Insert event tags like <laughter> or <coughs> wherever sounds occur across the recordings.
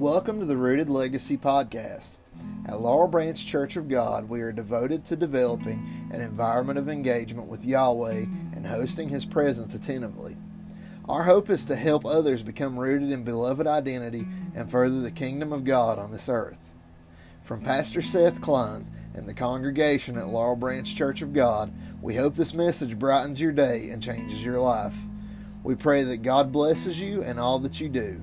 Welcome to the Rooted Legacy Podcast. At Laurel Branch Church of God, we are devoted to developing an environment of engagement with Yahweh and hosting His presence attentively. Our hope is to help others become rooted in beloved identity and further the kingdom of God on this earth. From Pastor Seth Klein and the congregation at Laurel Branch Church of God, we hope this message brightens your day and changes your life. We pray that God blesses you and all that you do.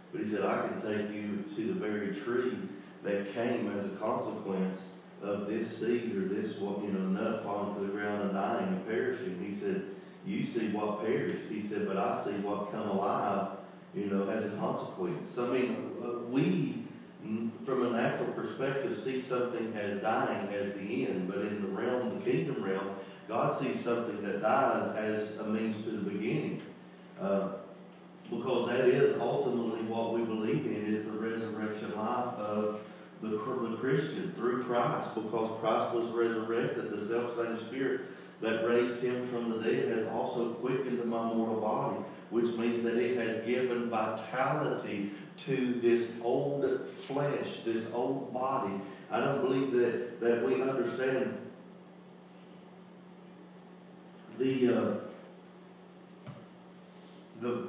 But he said, I can take you to the very tree that came as a consequence of this seed or this what you know nut falling to the ground and dying and perishing. He said, You see what perished. He said, But I see what come alive, you know, as a consequence. So I mean, uh, we from a natural perspective see something as dying as the end, but in the realm, the kingdom realm, God sees something that dies as a means to the beginning. Uh, because that is ultimately what we believe in is the resurrection life of the, the Christian through Christ. Because Christ was resurrected, the self-same spirit that raised him from the dead has also quickened my mortal body, which means that it has given vitality to this old flesh, this old body. I don't believe that, that we understand the, uh, the,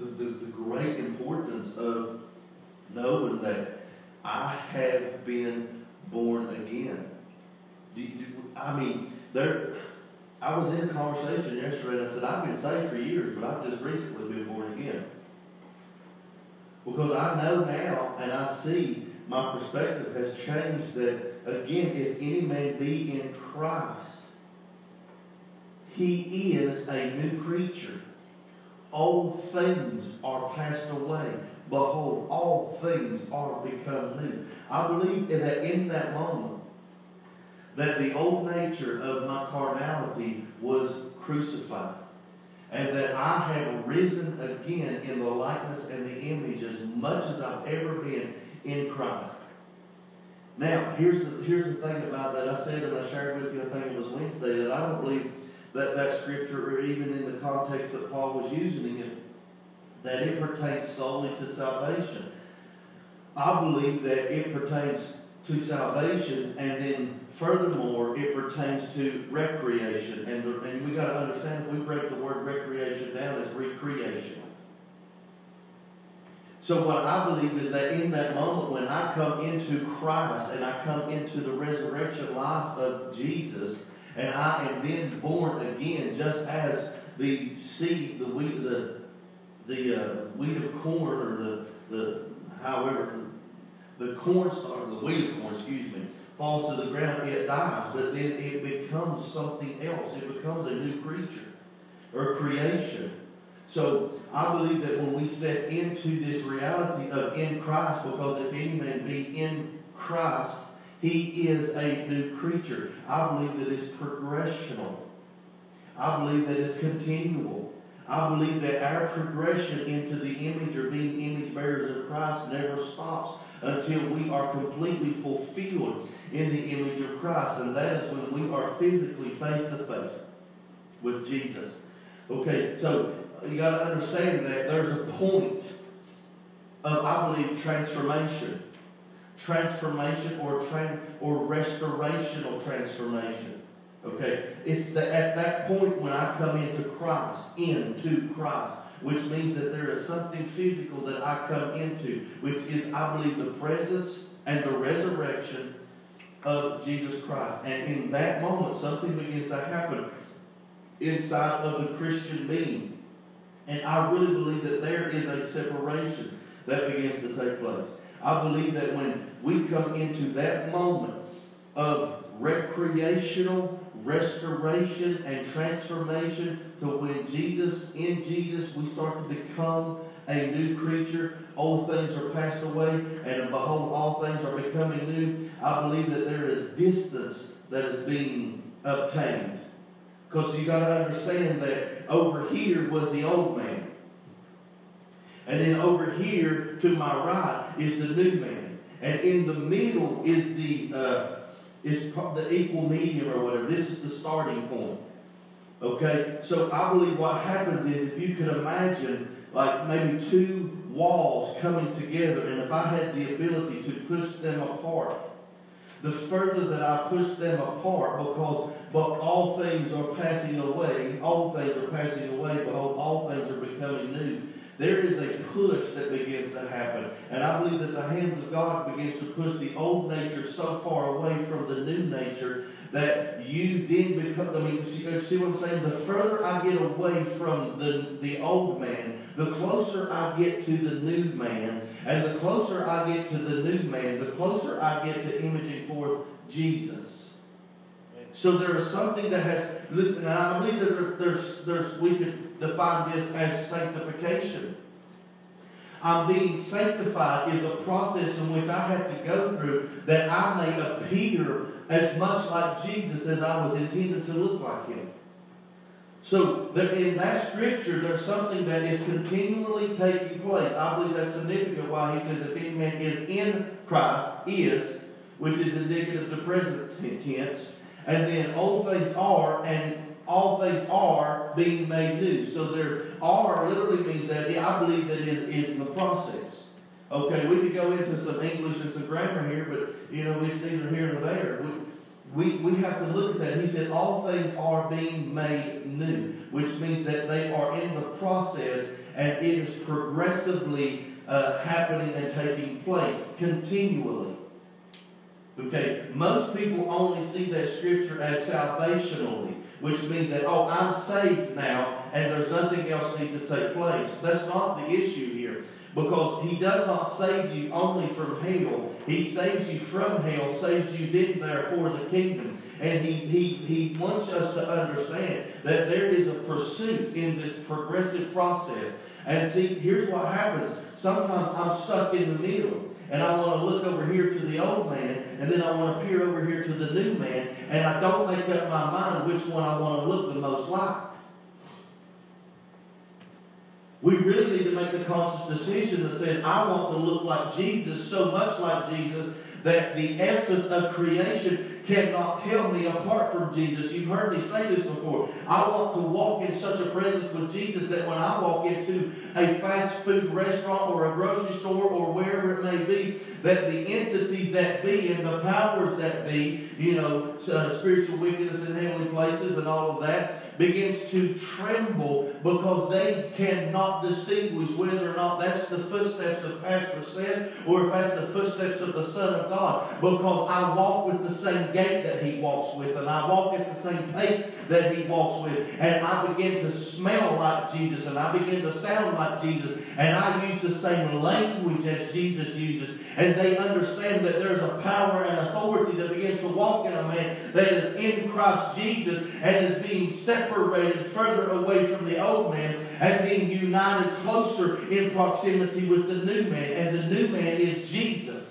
the, the, the great importance of knowing that I have been born again. Do, do, I mean, there. I was in a conversation yesterday and I said, I've been saved for years, but I've just recently been born again. Because I know now and I see my perspective has changed that, again, if any man be in Christ, he is a new creature. Old things are passed away. Behold, all things are become new. I believe that in that moment, that the old nature of my carnality was crucified. And that I have risen again in the likeness and the image as much as I've ever been in Christ. Now, here's the, here's the thing about that. I said and I shared with you, I think it was Wednesday, that I don't believe that that scripture, or even in the context that Paul was using it, that it pertains solely to salvation. I believe that it pertains to salvation, and then furthermore, it pertains to recreation. And, the, and we got to understand, we break the word recreation down as recreation. So what I believe is that in that moment when I come into Christ and I come into the resurrection life of Jesus, and I am then born again, just as the seed, the wheat, the the uh, wheat of corn, or the the however the corn or the wheat of corn, excuse me, falls to the ground, it dies, but then it becomes something else. It becomes a new creature or creation. So I believe that when we step into this reality of in Christ, because if any man be in Christ, he is a new creature. I believe that it's progressional. I believe that it's continual. I believe that our progression into the image or being image bearers of Christ never stops until we are completely fulfilled in the image of Christ. And that is when we are physically face to face with Jesus. Okay, so you got to understand that there's a point of, I believe, transformation. Transformation or, tran- or restorational transformation. Okay, it's the, at that point when I come into Christ, into Christ, which means that there is something physical that I come into, which is, I believe, the presence and the resurrection of Jesus Christ. And in that moment, something begins to happen inside of the Christian being. And I really believe that there is a separation that begins to take place. I believe that when we come into that moment of recreational restoration and transformation to when Jesus, in Jesus, we start to become a new creature. Old things are passed away, and behold, all things are becoming new. I believe that there is distance that is being obtained. Because you got to understand that over here was the old man. And then over here to my right is the new man. And in the middle is the uh, is the equal medium or whatever. This is the starting point. Okay? So I believe what happens is if you could imagine like maybe two walls coming together, and if I had the ability to push them apart, the further that I push them apart, because but all things are passing away, all things are passing away, behold, all things are becoming new. There is a push that begins to happen. And I believe that the hands of God begins to push the old nature so far away from the new nature that you then become, I mean, see, what I'm saying? The further I get away from the, the old man, the closer I get to the new man. And the closer I get to the new man, the closer I get to imaging forth Jesus. So there is something that has, listen, I believe that there's, there's, we could define this as sanctification. I'm being sanctified is a process in which I have to go through that I may appear as much like Jesus as I was intended to look like him. So in that scripture, there's something that is continually taking place. I believe that's significant why he says if any man is in Christ, is, which is indicative of the present tense, and then old things are, and all things are being made new. So there are literally means that I believe that is, the process. Okay, we could go into some English and some grammar here, but you know, it's neither here nor there. We, we, we have to look at that. He said all things are being made new, which means that they are in the process and it is progressively uh, happening and taking place continually. Okay, most people only see that scripture as salvationally which means that, oh, I'm saved now and there's nothing else needs to take place. That's not the issue here. Because he does not save you only from hell. He saves you from hell, saves you then there for the kingdom. And he, he, he wants us to understand that there is a pursuit in this progressive process. And see, here's what happens. Sometimes I'm stuck in the middle and I want to look over here to the old man, and then I want to peer over here to the new man, and I don't make up my mind which one I want to look the most like. We really need to make the conscious decision that says, I want to look like Jesus, so much like Jesus, that the essence of creation cannot tell me apart from Jesus. You've heard me say this before. I want to walk in such a presence with Jesus that when I walk into a fast food restaurant or a grocery store or wherever it may be, that the entities that be and the powers that be, you know, uh, spiritual wickedness in heavenly places and all of that, begins to tremble because they cannot distinguish whether or not that's the footsteps of Pastor Seth or if that's the footsteps of the Son of God. Because I walk with the same gait that he walks with, and I walk at the same pace that he walks with, and I begin to smell like Jesus, and I begin to sound like Jesus, and I use the same language as Jesus uses, and they understand that there's a power and authority that begins to walk in a man that is in Christ Jesus and is being separated further away from the old man and being united closer in proximity with the new man. And the new man is Jesus.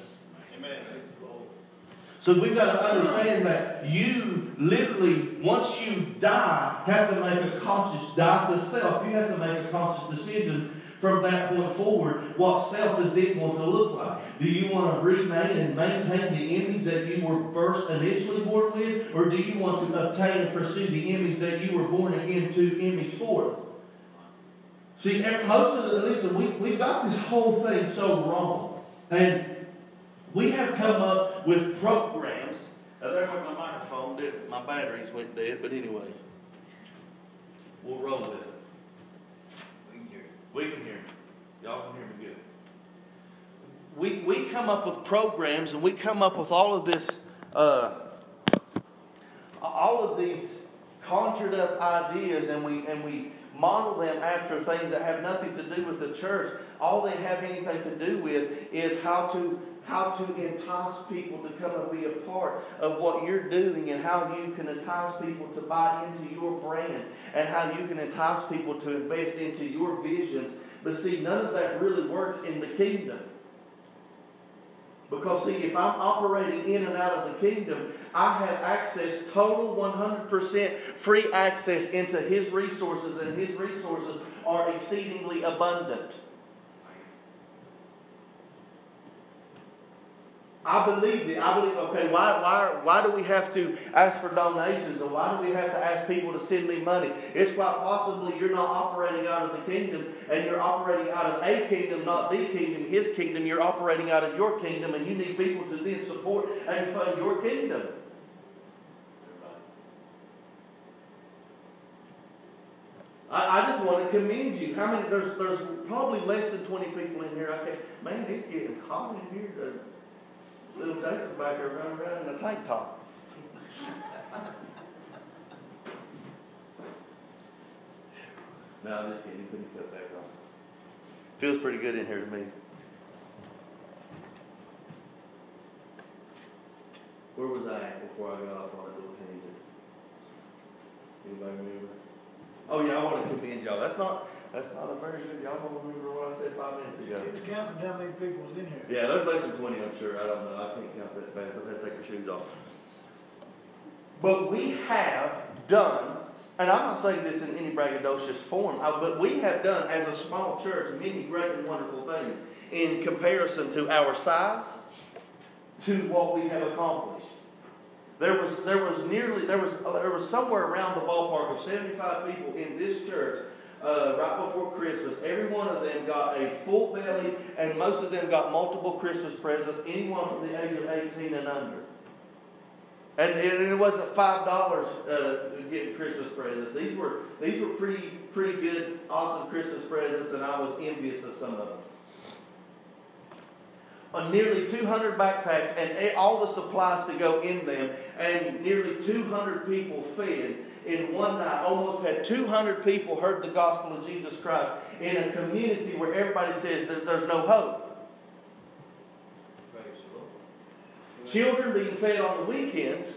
So we've got to understand that you literally, once you die, have to make a conscious die to self. You have to make a conscious decision from that point forward what self is it going to look like. Do you want to remain and maintain the image that you were first initially born with, or do you want to obtain and pursue the image that you were born again to image forth? See, most of the, listen, we, we got this whole thing so wrong. And we have come up with programs. Uh, there went my microphone. Did, my batteries went dead, but anyway. We'll roll with it. We can hear you. We can hear you. Y'all can hear me good. We, we come up with programs and we come up with all of this, uh, all of these conjured up ideas and we, and we model them after things that have nothing to do with the church. All they have anything to do with is how to how to entice people to come and be a part of what you're doing and how you can entice people to buy into your brand and how you can entice people to invest into your visions. But see, none of that really works in the kingdom. Because, see, if I'm operating in and out of the kingdom, I have access, total 100% free access into His resources, and His resources are exceedingly abundant. I believe it. I believe, okay, why, why, why do we have to ask for donations or why do we have to ask people to send me money? It's quite possibly you're not operating out of the kingdom and you're operating out of a kingdom, not the kingdom, his kingdom. You're operating out of your kingdom and you need people to then support and fund your kingdom. I, I just want to commend you. How many? There's there's probably less than 20 people in here. Okay, man, it's getting hot in here. To, Little Jason back there running around in a tank top. no, I'm just kidding. Put your back on. Feels pretty good in here to me. Where was I at before I got off on a little tangent? Anybody remember? Oh yeah, I want to commend y'all. That's not that's not a very good. Y'all don't remember what I said five minutes ago. It's counting how many people was in here. Yeah, there's less than 20, I'm sure. I don't know. I can't count that fast. I've had to take the shoes off. But we have done, and I'm not saying this in any braggadocious form, uh, but we have done as a small church many great and wonderful things in comparison to our size, to what we have accomplished. There was, there was nearly, there was, there was somewhere around the ballpark of 75 people in this church uh, right before Christmas. Every one of them got a full belly, and most of them got multiple Christmas presents, anyone from the age of 18 and under. And, and it wasn't five dollars uh, getting Christmas presents. These were these were pretty pretty good, awesome Christmas presents, and I was envious of some of them. Uh, nearly 200 backpacks and all the supplies to go in them, and nearly 200 people fed in one night, almost had 200 people heard the gospel of Jesus Christ in a community where everybody says that there's no hope. Children being fed on the weekends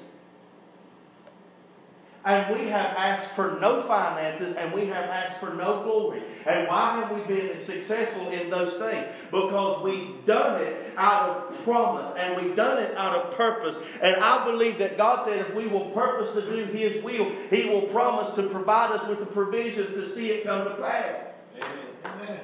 and we have asked for no finances and we have asked for no glory. And why have we been successful in those things? Because we've done it out of promise and we've done it out of purpose. And I believe that God said if we will purpose to do His will, He will promise to provide us with the provisions to see it come to pass. Amen. Amen.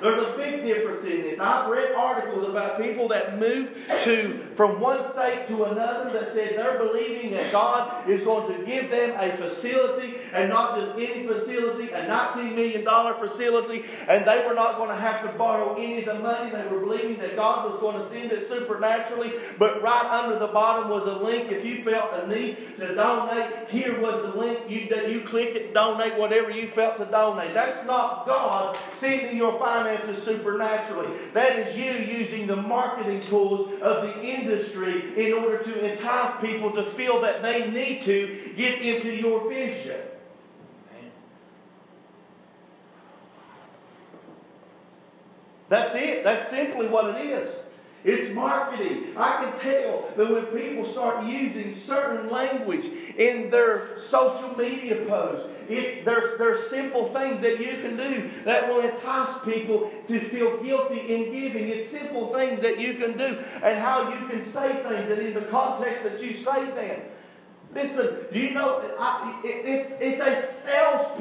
There's a big difference in this. I've read articles about people that moved to from one state to another that said they're believing that God is going to give them a facility and not just any facility, a $19 million facility, and they were not going to have to borrow any of the money. They were believing that God was going to send it supernaturally, but right under the bottom was a link. If you felt a need to donate, here was the link. You, you click it, donate whatever you felt to donate. That's not God sending your finances supernaturally. That is you using the marketing tools of the industry in order to entice people to feel that they need to get into your vision. That's it. That's simply what it is. It's marketing. I can tell that when people start using certain language in their social media posts, it's, there's, there's simple things that you can do that will entice people to feel guilty in giving. It's simple things that you can do and how you can say things and in the context that you say them. Listen, you know, I, it, it's, it's a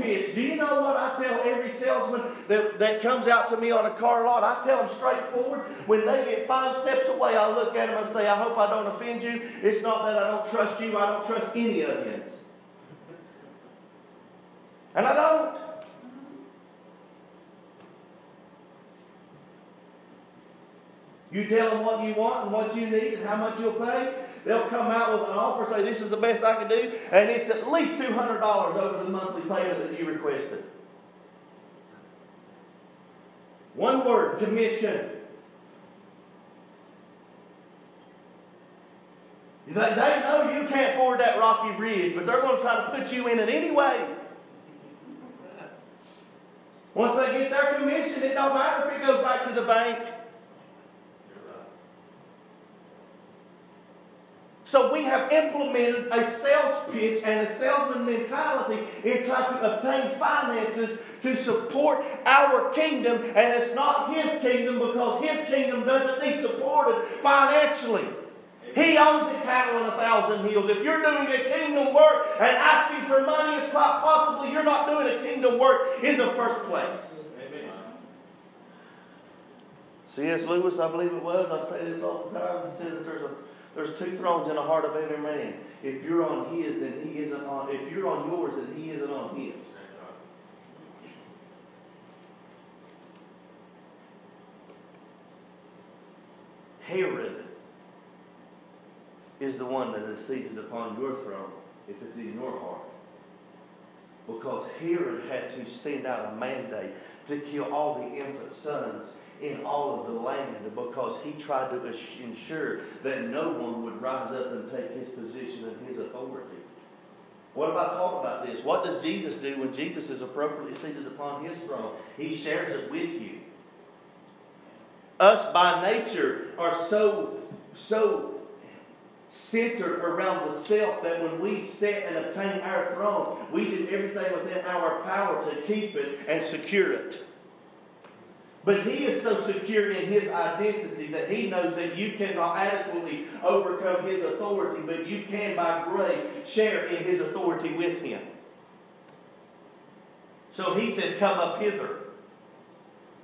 pitch. Do you know what I tell every salesman that, that comes out to me on a car lot? I tell them straightforward. When they get five steps away, I look at them and say, I hope I don't offend you. It's not that I don't trust you, I don't trust any of you. And I don't. You tell them what you want and what you need and how much you'll pay. They'll come out with an offer, say this is the best I can do, and it's at least two hundred dollars over the monthly payment that you requested. One word, commission. They know you can't afford that rocky bridge, but they're going to try to put you in it anyway. Once they get their commission, it don't matter if it goes back to the bank. So we have implemented a sales pitch and a salesman mentality in trying to obtain finances to support our kingdom, and it's not his kingdom because his kingdom doesn't need supported financially. He owns the cattle on a thousand hills. If you're doing a kingdom work and asking for money, it's quite possibly you're not doing a kingdom work in the first place. C.S. Lewis, I believe it was, I say this all the time, he says that there's a there's two thrones in the heart of every man. If you're on his, then he isn't on. If you're on yours, then he isn't on his. Herod is the one that is seated upon your throne if it's in your heart. Because Herod had to send out a mandate to kill all the infant sons in all of the land because he tried to ensure that no one would rise up and take his position and his authority. What if I talk about this? What does Jesus do when Jesus is appropriately seated upon his throne? He shares it with you. Us by nature are so, so centered around the self that when we set and obtain our throne, we do everything within our power to keep it and secure it. But he is so secure in his identity that he knows that you cannot adequately overcome his authority, but you can, by grace, share in his authority with him. So he says, Come up hither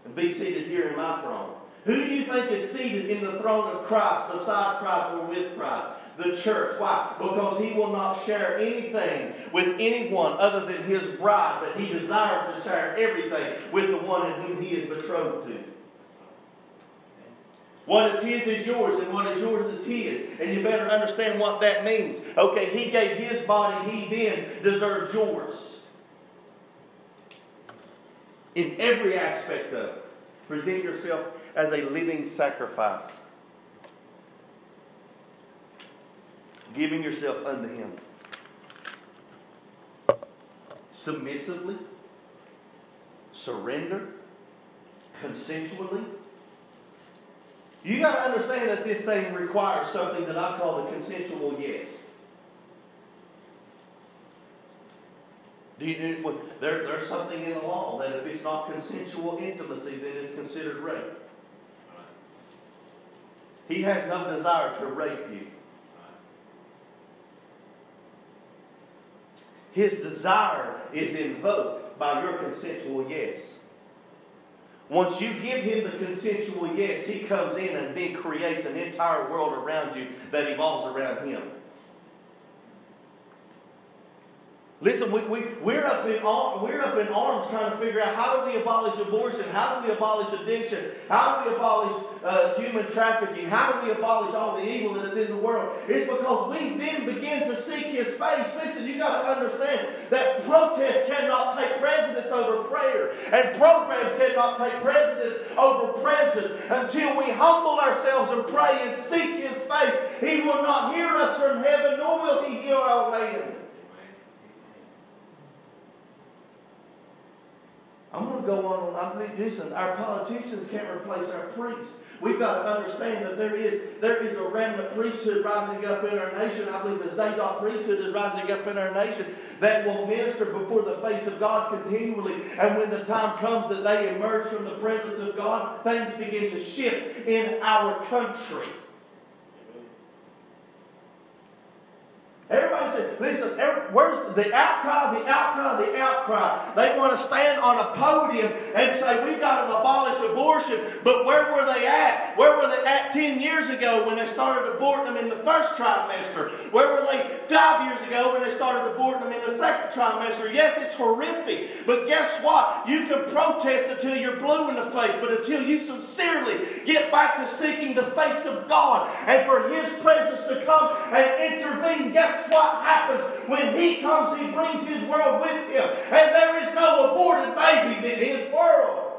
and be seated here in my throne. Who do you think is seated in the throne of Christ, beside Christ, or with Christ? The church. Why? Because he will not share anything with anyone other than his bride, but he desires to share everything with the one in whom he is betrothed to. What is his is yours, and what is yours is his. And you better understand what that means. Okay, he gave his body, he then deserves yours. In every aspect of it. Present yourself as a living sacrifice. Giving yourself unto Him. Submissively, surrender, consensually. You got to understand that this thing requires something that I call the consensual yes. There, there's something in the law that if it's not consensual intimacy, then it's considered rape. He has no desire to rape you. His desire is invoked by your consensual yes. Once you give him the consensual yes, he comes in and then creates an entire world around you that evolves around him. Listen, we, we, we're, up in, we're up in arms trying to figure out how do we abolish abortion? How do we abolish addiction? How do we abolish uh, human trafficking? How do we abolish all the evil that is in the world? It's because we then begin to seek His face. Listen, you got to understand that protest cannot take precedence over prayer, and programs cannot take precedence over presence until we humble ourselves and pray and seek His face. He will not hear us from heaven, nor will He heal our land. I'm going to go on. I mean, listen, our politicians can't replace our priests. We've got to understand that there is there is a remnant priesthood rising up in our nation. I believe the Zadok priesthood is rising up in our nation that will minister before the face of God continually. And when the time comes that they emerge from the presence of God, things begin to shift in our country. Everybody said, listen, where's the outcry, the outcry, the outcry? They want to stand on a podium and say, we've got to abolish abortion. But where were they at? Where were they at 10 years ago when they started aborting them in the first trimester? Where were they five years ago when they started aborting them in the second trimester? Yes, it's horrific. But guess what? You can protest until you're blue in the face, but until you sincerely get back to seeking the face of God and for His presence to come and intervene, guess what happens when He comes, He brings His world with Him. And there is no aborted babies in His world.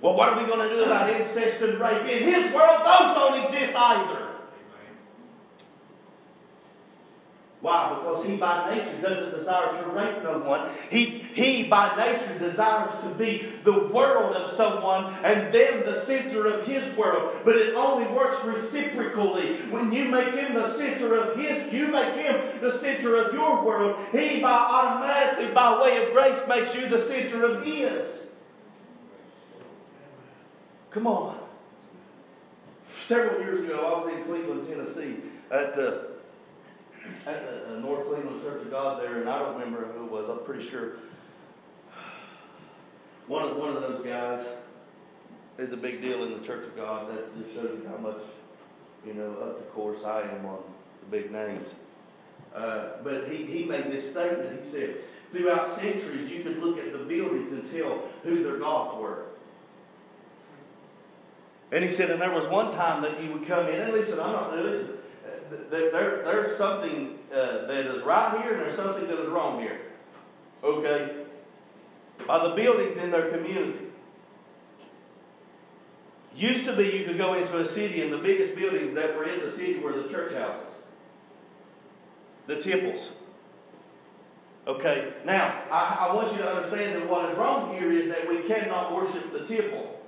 Well, what are we going to do about incest and rape? In His world, those don't exist either. Why? Because he by nature doesn't desire to rape no one. He, he by nature desires to be the world of someone and then the center of his world. But it only works reciprocally. When you make him the center of his, you make him the center of your world. He by automatically, by way of grace, makes you the center of his. Come on. Several years ago, I was in Cleveland, Tennessee at the at the, the North Cleveland Church of God there, and I don't remember who it was. I'm pretty sure one of one of those guys is a big deal in the Church of God. That just shows you how much you know up to course I am on the big names. Uh, but he, he made this statement. He said, throughout centuries, you could look at the buildings and tell who their gods were. And he said, and there was one time that you would come in, and listen, I'm not, listen, there, there's something uh, that is right here and there's something that is wrong here. Okay? By the buildings in their community. Used to be you could go into a city and the biggest buildings that were in the city were the church houses, the temples. Okay, now I, I want you to understand that what is wrong here is that we cannot worship the temple.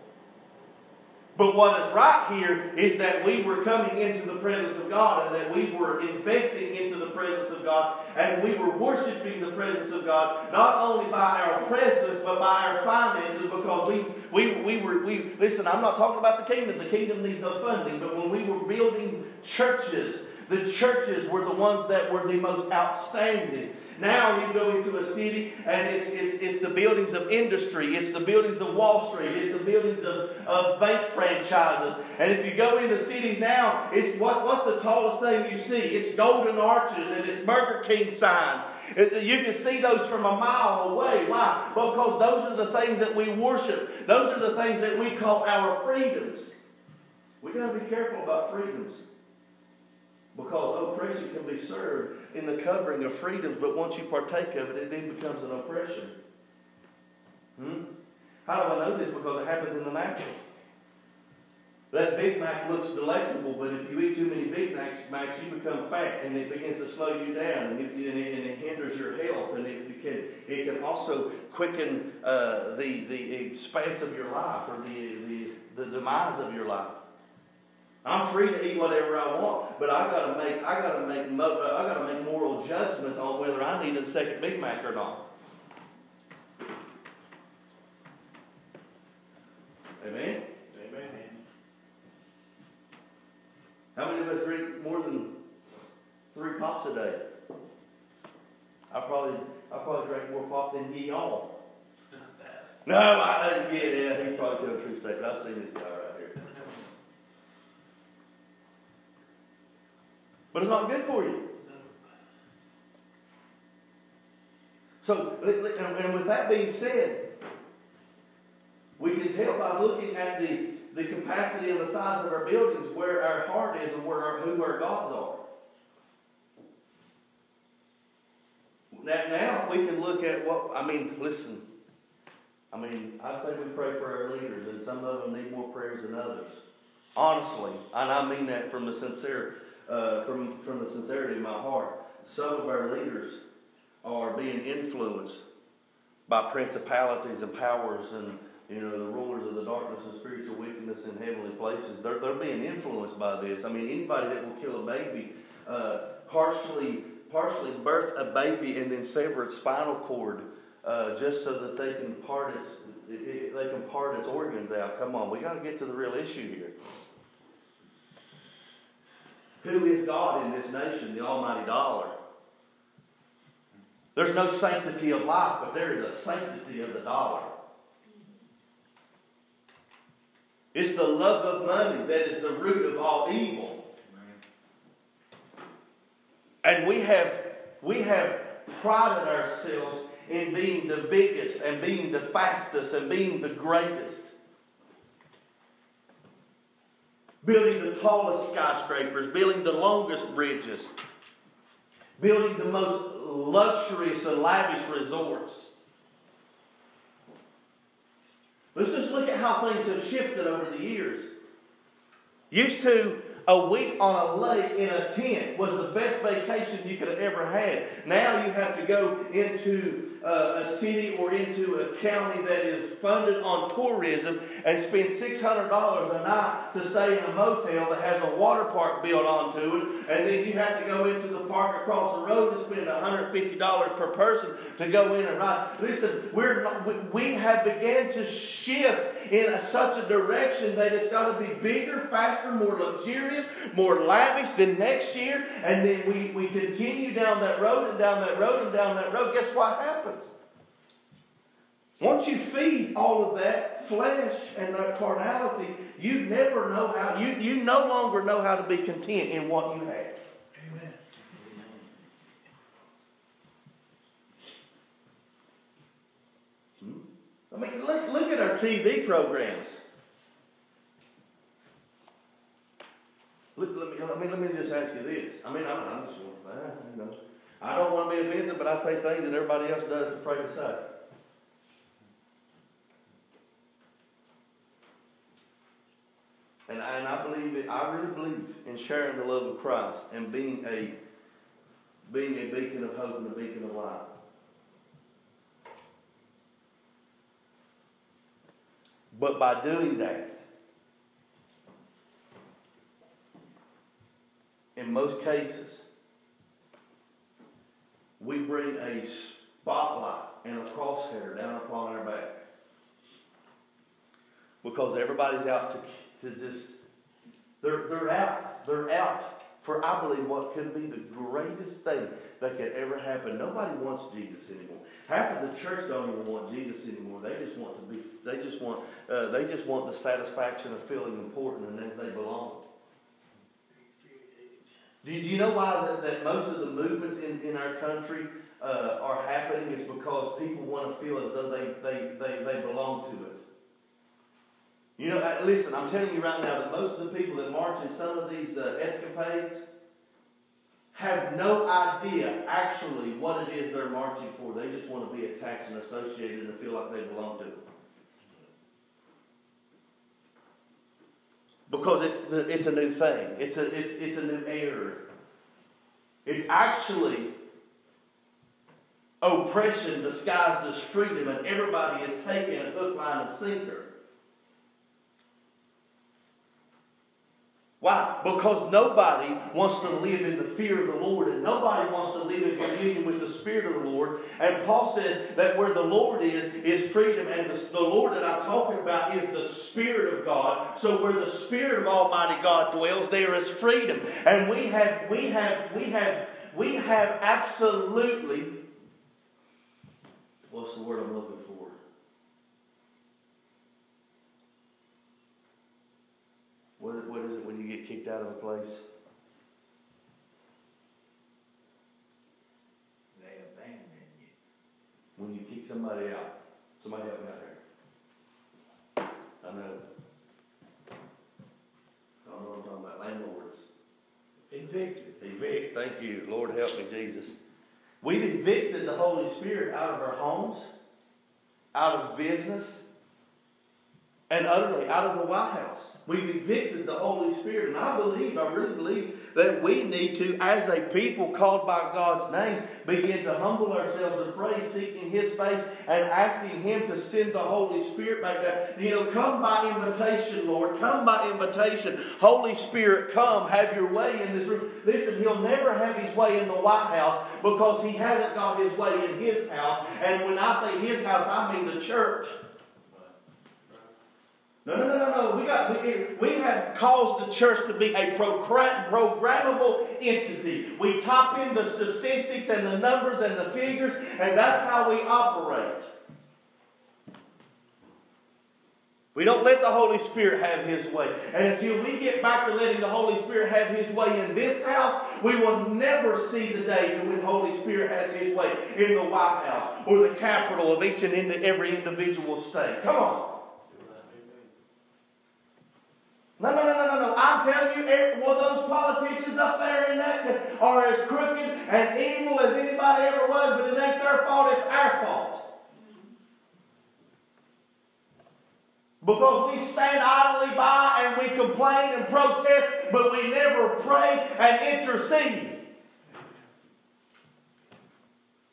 But what is right here is that we were coming into the presence of God and that we were investing into the presence of God and we were worshiping the presence of God, not only by our presence, but by our finances, because we, we, we were, we, listen, I'm not talking about the kingdom. The kingdom needs no funding, but when we were building churches, the churches were the ones that were the most outstanding. Now you go into a city and it's, it's, it's the buildings of industry, it's the buildings of Wall Street, it's the buildings of, of bank franchises. And if you go into cities now, it's what, what's the tallest thing you see? It's golden arches and it's Burger King signs. You can see those from a mile away. Why? Because those are the things that we worship. Those are the things that we call our freedoms. We got to be careful about freedoms. Because oppression can be served in the covering of freedoms, but once you partake of it, it then becomes an oppression. Hmm? How do I know this? Because it happens in the natural. That Big Mac looks delectable, but if you eat too many Big Macs, Macs you become fat, and it begins to slow you down, and it, and it, and it hinders your health, and it can it can also quicken uh, the the expanse of your life or the, the the demise of your life. I'm free to eat whatever I want, but I gotta make I gotta make uh, I gotta make moral judgments on whether I need a second Big Mac or not. Amen. Amen. How many of us drink more than three pops a day? I probably I probably drank more pop than ye all. No, I, didn't get it. he's probably telling the truth statement. I've seen this guy right here. But it's not good for you. So, and with that being said, we can tell by looking at the, the capacity and the size of our buildings where our heart is and where our, who our gods are. Now, now we can look at what, I mean, listen. I mean, I say we pray for our leaders, and some of them need more prayers than others. Honestly, and I mean that from the sincere uh, from, from the sincerity of my heart. Some of our leaders are being influenced by principalities and powers and you know the rulers of the darkness and spiritual wickedness in heavenly places. They're, they're being influenced by this. I mean, anybody that will kill a baby, uh, partially partially birth a baby and then sever its spinal cord uh, just so that they can part its they can part its organs out. Come on, we got to get to the real issue here. Who is God in this nation? The Almighty Dollar. There's no sanctity of life, but there is a sanctity of the dollar. It's the love of money that is the root of all evil. And we have we have prided ourselves in being the biggest and being the fastest and being the greatest. Building the tallest skyscrapers, building the longest bridges, building the most luxurious and lavish resorts. Let's just look at how things have shifted over the years. Used to, a week on a lake in a tent was the best vacation you could have ever had. Now you have to go into uh, a city or into a county that is funded on tourism and spend $600 a night to stay in a motel that has a water park built onto it, and then you have to go into the park across the road and spend $150 per person to go in and ride. Listen, we're we have began to shift in such a direction that it's got to be bigger, faster, more luxurious, more lavish than next year, and then we, we continue down that road and down that road and down that road. Guess what happens? Once you feed all of that flesh and that carnality, you never know how, you, you no longer know how to be content in what you have. Amen. Hmm? I mean, look, look at our TV programs. Look, let me, I mean, let me just ask you this. I mean, I'm, I'm just, uh, you know, I don't want to be offensive, but I say things that everybody else does afraid to say. And I, and I believe it, I really believe in sharing the love of Christ and being a being a beacon of hope and a beacon of light. But by doing that, in most cases, we bring a spotlight and a crosshair down upon our back. Because everybody's out to to just, they're, they're out. They're out for, I believe, what could be the greatest thing that could ever happen. Nobody wants Jesus anymore. Half of the church don't even want Jesus anymore. They just want to be, they just want, uh, they just want the satisfaction of feeling important and as they belong. Do you, do you know why that, that, most of the movements in, in our country uh, are happening? It's because people want to feel as though they, they, they, they belong to it. You know, uh, listen, I'm telling you right now that most of the people that march in some of these uh, escapades have no idea actually what it is they're marching for. They just want to be attached and associated and feel like they belong to it. Because it's, the, it's a new thing. It's a, it's, it's a new era. It's actually oppression disguised as freedom, and everybody is taking a hook, line, and sinker. Why? Because nobody wants to live in the fear of the Lord and nobody wants to live in communion with the Spirit of the Lord. And Paul says that where the Lord is, is freedom. And the, the Lord that I'm talking about is the Spirit of God. So where the Spirit of Almighty God dwells, there is freedom. And we have, we have, we have, we have absolutely, what's the word I'm looking for? What, what is it when you get kicked out of a place? They abandon you. When you kick somebody out. Somebody help me out there. I know. I don't know what I'm talking about. Landlords. Evicted. Evict. Thank you. Lord help me, Jesus. We've evicted the Holy Spirit out of our homes, out of business, and utterly out of the White House. We've evicted the Holy Spirit. And I believe, I really believe, that we need to, as a people called by God's name, begin to humble ourselves and pray, seeking His face and asking Him to send the Holy Spirit back down. You know, come by invitation, Lord. Come by invitation. Holy Spirit, come. Have your way in this room. Listen, He'll never have His way in the White House because He hasn't got His way in His house. And when I say His house, I mean the church. No, no, no, no, no. We got we, we have caused the church to be a programmable entity. We top in the statistics and the numbers and the figures, and that's how we operate. We don't let the Holy Spirit have His way. And until we get back to letting the Holy Spirit have His way in this house, we will never see the day when the Holy Spirit has His way in the White House or the capital of each and every individual state. Come on. No, no, no, no, no. I'm telling you, of those politicians up there in that are as crooked and evil as anybody ever was, but it ain't their fault, it's our fault. Because we stand idly by and we complain and protest, but we never pray and intercede.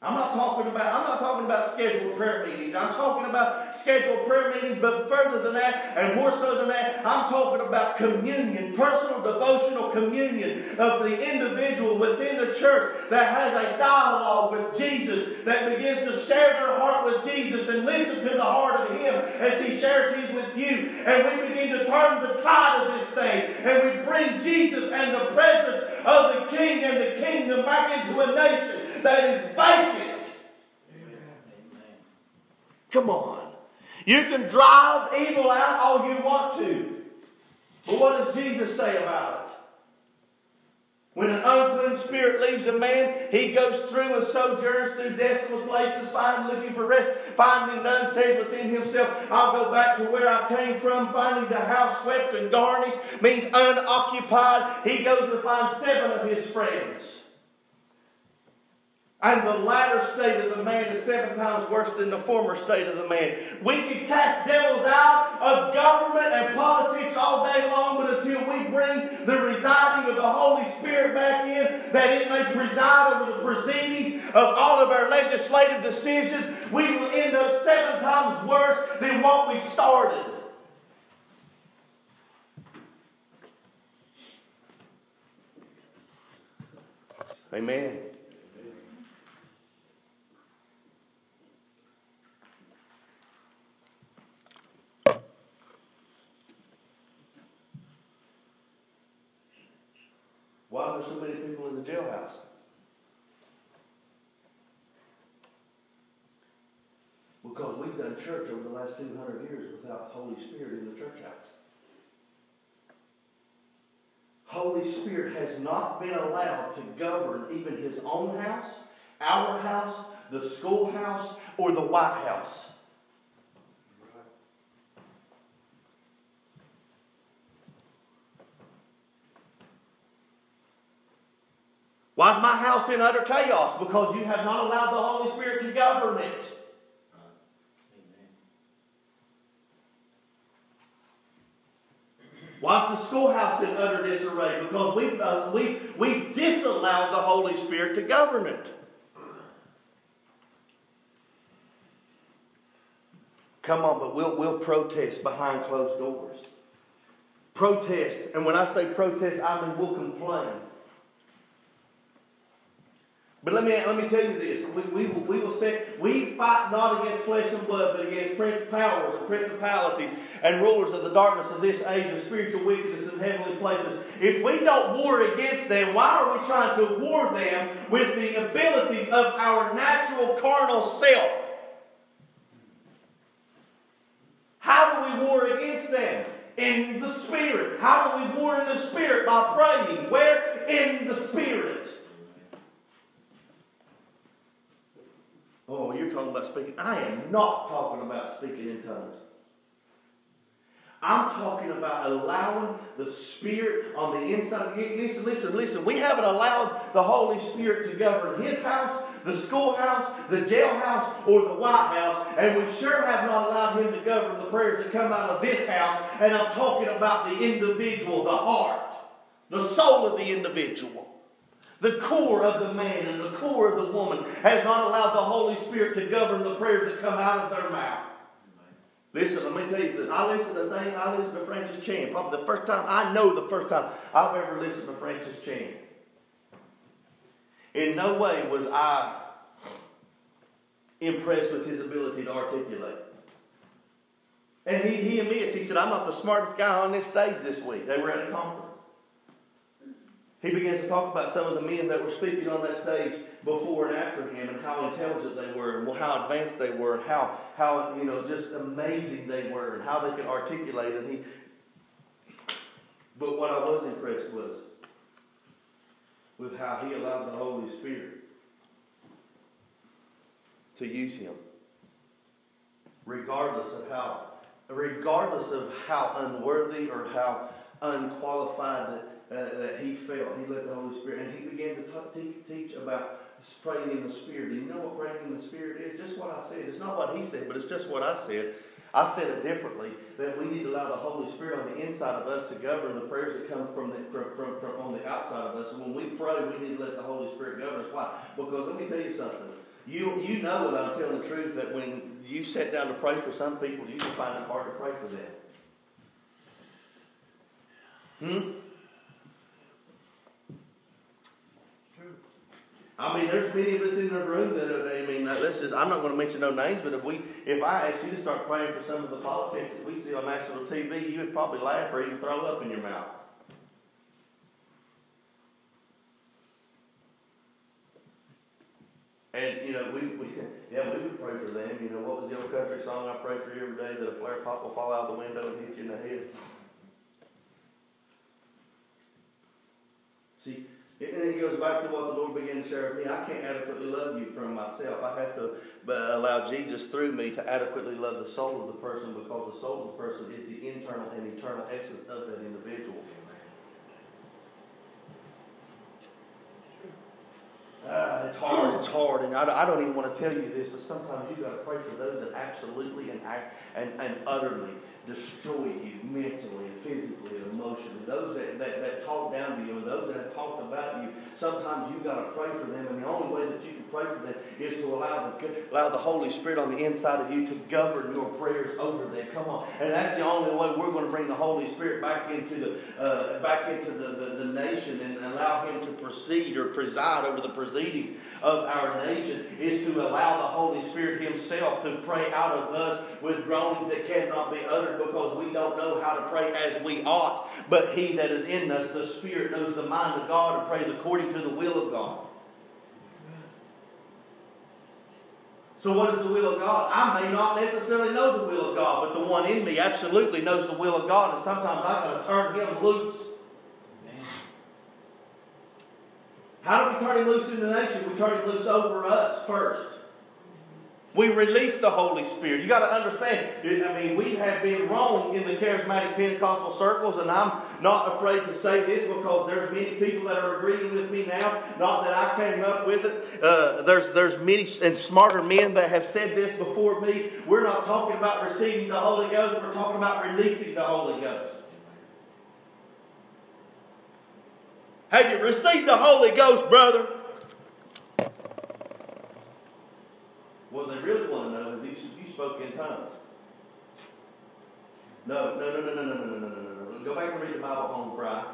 I'm not talking about I'm not talking about scheduled prayer meetings. I'm talking about scheduled prayer meetings, but further than that, and more so than that, I'm talking about communion, personal devotional communion of the individual within the church that has a dialogue with Jesus, that begins to share their heart with Jesus and listen to the heart of Him as He shares His with you. And we begin to turn the tide of this thing, and we bring Jesus and the presence of the King and the kingdom back into a nation that is vacant. Come on. You can drive evil out all you want to. But what does Jesus say about it? When an unclean spirit leaves a man, he goes through and sojourns through desolate places, finding, looking for rest, finding none, says within himself, I'll go back to where I came from, finding the house swept and garnished, means unoccupied. He goes to find seven of his friends. And the latter state of the man is seven times worse than the former state of the man. We can cast devils out of government and politics all day long, but until we bring the residing of the Holy Spirit back in, that it may preside over the proceedings of all of our legislative decisions, we will end up seven times worse than what we started. Amen. Why are there so many people in the jailhouse? Because we've done church over the last 200 years without Holy Spirit in the church house. Holy Spirit has not been allowed to govern even his own house, our house, the schoolhouse, or the White House. Why is my house in utter chaos? Because you have not allowed the Holy Spirit to govern it. Why is the schoolhouse in utter disarray? Because we've, uh, we, we disallowed the Holy Spirit to govern it. Come on, but we'll, we'll protest behind closed doors. Protest. And when I say protest, I mean we'll complain. But let me, let me tell you this. We, we, we will say, we fight not against flesh and blood, but against powers and principalities and rulers of the darkness of this age and spiritual wickedness in heavenly places. If we don't war against them, why are we trying to war them with the abilities of our natural carnal self? How do we war against them? In the Spirit. How do we war in the Spirit? By praying. Where? In the Spirit. Oh, you're talking about speaking. I am not talking about speaking in tongues. I'm talking about allowing the Spirit on the inside. Listen, listen, listen. We haven't allowed the Holy Spirit to govern His house, the schoolhouse, the jailhouse, or the White House, and we sure have not allowed Him to govern the prayers that come out of this house. And I'm talking about the individual, the heart, the soul of the individual. The core of the man and the core of the woman has not allowed the Holy Spirit to govern the prayers that come out of their mouth. Listen, let me tell you something. I listened to thing. I listened to Francis Chan. Probably the first time I know the first time I've ever listened to Francis Chan. In no way was I impressed with his ability to articulate. And he, he admits, he said, I'm not the smartest guy on this stage this week. They were at a conference. He begins to talk about some of the men that were speaking on that stage before and after him and how intelligent they were and how advanced they were and how, how you know, just amazing they were and how they could articulate. And he, but what I was impressed was with how he allowed the Holy Spirit to use him, regardless of how, regardless of how unworthy or how unqualified uh, that he felt. He let the Holy Spirit, and he began to teach about praying in the Spirit. You know what praying in the Spirit is? Just what I said. It's not what he said, but it's just what I said. I said it differently that we need to allow the Holy Spirit on the inside of us to govern the prayers that come from, the, from, from, from on the outside of us. When we pray, we need to let the Holy Spirit govern us. Why? Because let me tell you something. You, you know that I'm telling the truth that when you sit down to pray for some people, you can find it hard to pray for them. Hmm? I mean, there's many of us in the room that are, I mean, let's just, I'm not going to mention no names, but if we, if I asked you to start praying for some of the politics that we see on national TV, you would probably laugh or even throw up in your mouth. And, you know, we, we, <laughs> yeah, we would pray for them. You know, what was the old country song I pray for you every day that a flare pop will fall out the window and hit you in the head? See, and he goes back to what the Lord began to share with me. I can't adequately love you from myself. I have to allow Jesus through me to adequately love the soul of the person because the soul of the person is the internal and eternal essence of that individual. Uh, it's hard. It's hard, and I, I don't even want to tell you this, but sometimes you have got to pray for those that absolutely and and, and utterly destroy you mentally and physically and emotionally. Those that, that, that talk down to you and those that have talked about you, sometimes you've got to pray for them. And the only way that you can pray for them is to allow the, allow the Holy Spirit on the inside of you to govern your prayers over them. Come on. And that's the only way we're going to bring the Holy Spirit back into the, uh, back into the, the, the nation and allow Him to proceed or preside over the proceedings of our nation is to allow the Holy Spirit Himself to pray out of us with groanings that cannot be uttered because we don't know how to pray as we ought. But He that is in us, the Spirit, knows the mind of God and prays according to the will of God. So, what is the will of God? I may not necessarily know the will of God, but the one in me absolutely knows the will of God, and sometimes I've got to turn Him loose How do we turn him loose in the nation? We turn him loose over us first. We release the Holy Spirit. You got to understand. I mean, we have been wrong in the charismatic Pentecostal circles, and I'm not afraid to say this because there's many people that are agreeing with me now. Not that I came up with it. Uh, there's there's many and smarter men that have said this before me. We're not talking about receiving the Holy Ghost. We're talking about releasing the Holy Ghost. Have you received the Holy Ghost, brother? What they really want to know is if you spoke in tongues. No, no, no, no, no, no, no, no, no, no. No. Go back and read the Bible home cry.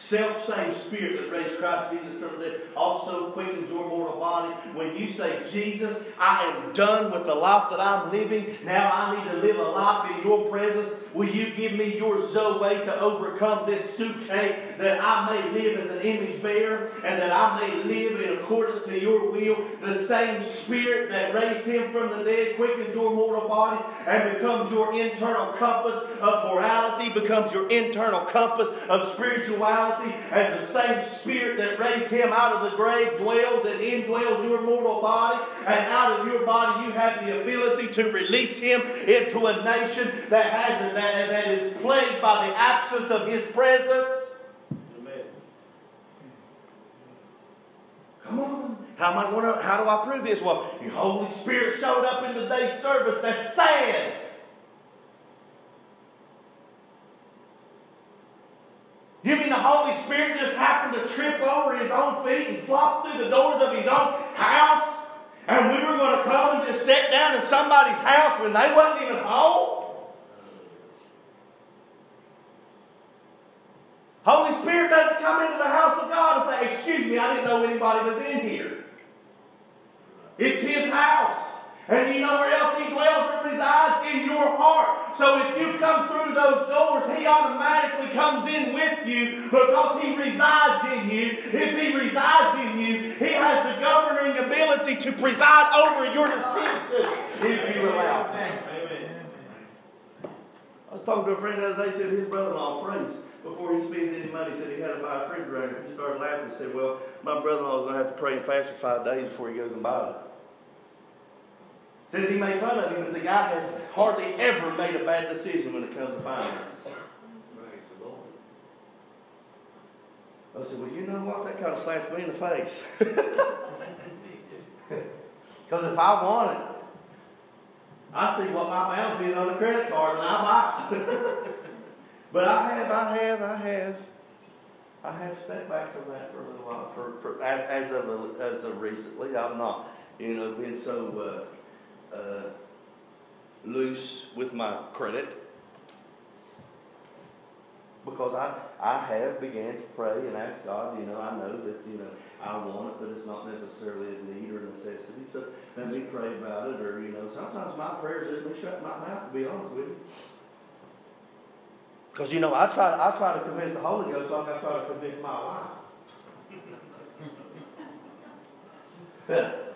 Self same spirit that raised Christ Jesus from the dead also quickens your mortal body. When you say, Jesus, I am done with the life that I'm living. Now I need to live a life in your presence. Will you give me your Zoe to overcome this suitcase that I may live as an image bearer and that I may live in accordance to your will? The same spirit that raised him from the dead quickens your mortal body and becomes your internal compass of morality, becomes your internal compass of spirituality and the same Spirit that raised him out of the grave dwells and indwells your mortal body, and out of your body you have the ability to release him into a nation that has that, that is plagued by the absence of his presence. Amen. Come on. How am I going to, how do I prove this? Well, the Holy Spirit showed up in today's service. That's sad. You mean the Holy Spirit just happened to trip over his own feet and flop through the doors of his own house? And we were going to come and just sit down in somebody's house when they wasn't even home? Holy Spirit doesn't come into the house of God and say, Excuse me, I didn't know anybody was in here. It's His house. And you know where else He dwells and resides? In your heart. So if you come through those doors, He automatically comes in with you because He resides in you. If He resides in you, He has the governing ability to preside over your decisions if you allow Him. Amen. I was talking to a friend the other day, said his brother-in-law prays before he spends any money, said he had to buy a refrigerator. He started laughing and said, well, my brother-in-law is going to have to pray and fast for five days before he goes and buys it. Says he made fun of him, but the guy has hardly ever made a bad decision when it comes to finances. I said, well, you know what? That kind of slaps me in the face. <laughs> Because if I want it, I see what my balance is on the credit card and I buy it. <laughs> but I have, I have, I have, I have stepped back from that for a little while. For, for as as of as of recently, I've not, you know, been so uh, uh, loose with my credit because I, I have began to pray and ask God, you know, I know that, you know, I want it, but it's not necessarily a need or a necessity. So let me pray about it, or, you know, sometimes my prayers just me shut my mouth, to be honest with you. Because, you know, I try, I try to convince the Holy Ghost like I try to convince my wife. <laughs>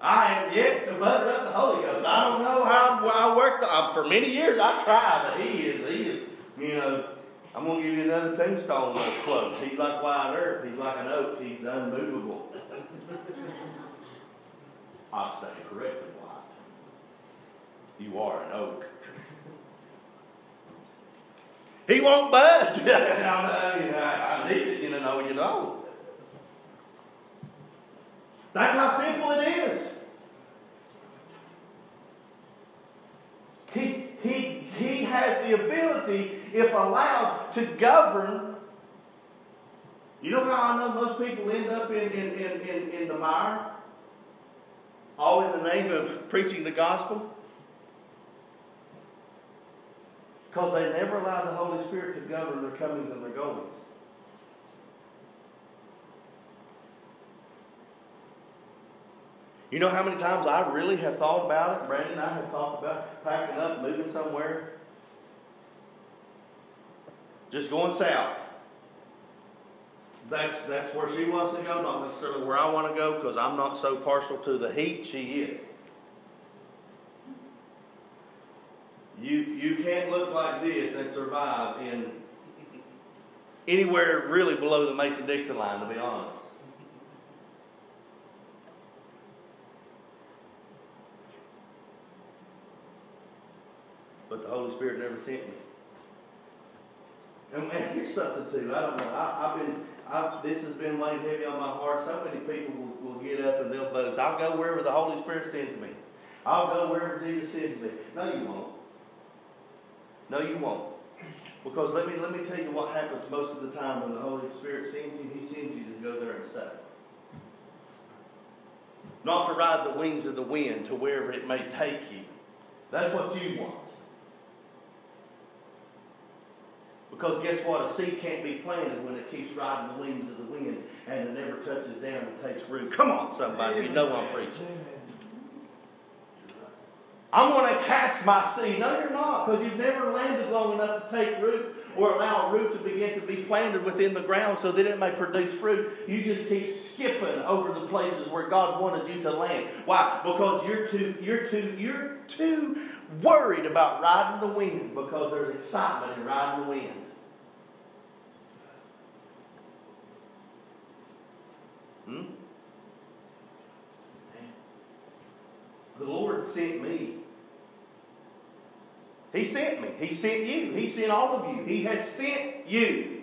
I am yet to butter up the Holy Ghost. I don't know how I worked. For many years I tried, but he is, he is, you know, I'm to give you another tombstone quote. He's like wide earth. He's like an oak. He's unmovable. <laughs> I stand corrected, White. You are an oak. <laughs> he won't budge. <laughs> I, know, I, I need it, you know, you know. That's how simple it is. He, he, he has the ability, if allowed, to govern. You know how I know most people end up in, in, in, in, in the mire? All in the name of preaching the gospel? Because they never allowed the Holy Spirit to govern their comings and their goings. You know how many times I really have thought about it? Brandon and I have talked about packing up, moving somewhere. Just going south. That's, that's where she wants to go, not necessarily where I want to go, because I'm not so partial to the heat. She is. You, you can't look like this and survive in anywhere really below the Mason Dixon line, to be honest. But the Holy Spirit never sent me. And man, <laughs> here's something too. I don't know. I, have been. I've, this has been weighing heavy on my heart. So many people will, will get up and they'll boast. I'll go wherever the Holy Spirit sends me. I'll go wherever Jesus sends me. No, you won't. No, you won't. Because let me let me tell you what happens most of the time when the Holy Spirit sends you. He sends you to go there and stay. Not to ride the wings of the wind to wherever it may take you. That's what you want. Because guess what? A seed can't be planted when it keeps riding the wings of the wind and it never touches down and takes root. Come on, somebody. You know I'm preaching. I'm going to cast my seed. No, you're not, because you've never landed long enough to take root or allow a root to begin to be planted within the ground so that it may produce fruit. You just keep skipping over the places where God wanted you to land. Why? Because you're too, you're too, you're too worried about riding the wind because there's excitement in riding the wind. Hmm? The Lord sent me. He sent me. He sent you. He sent all of you. He has sent you.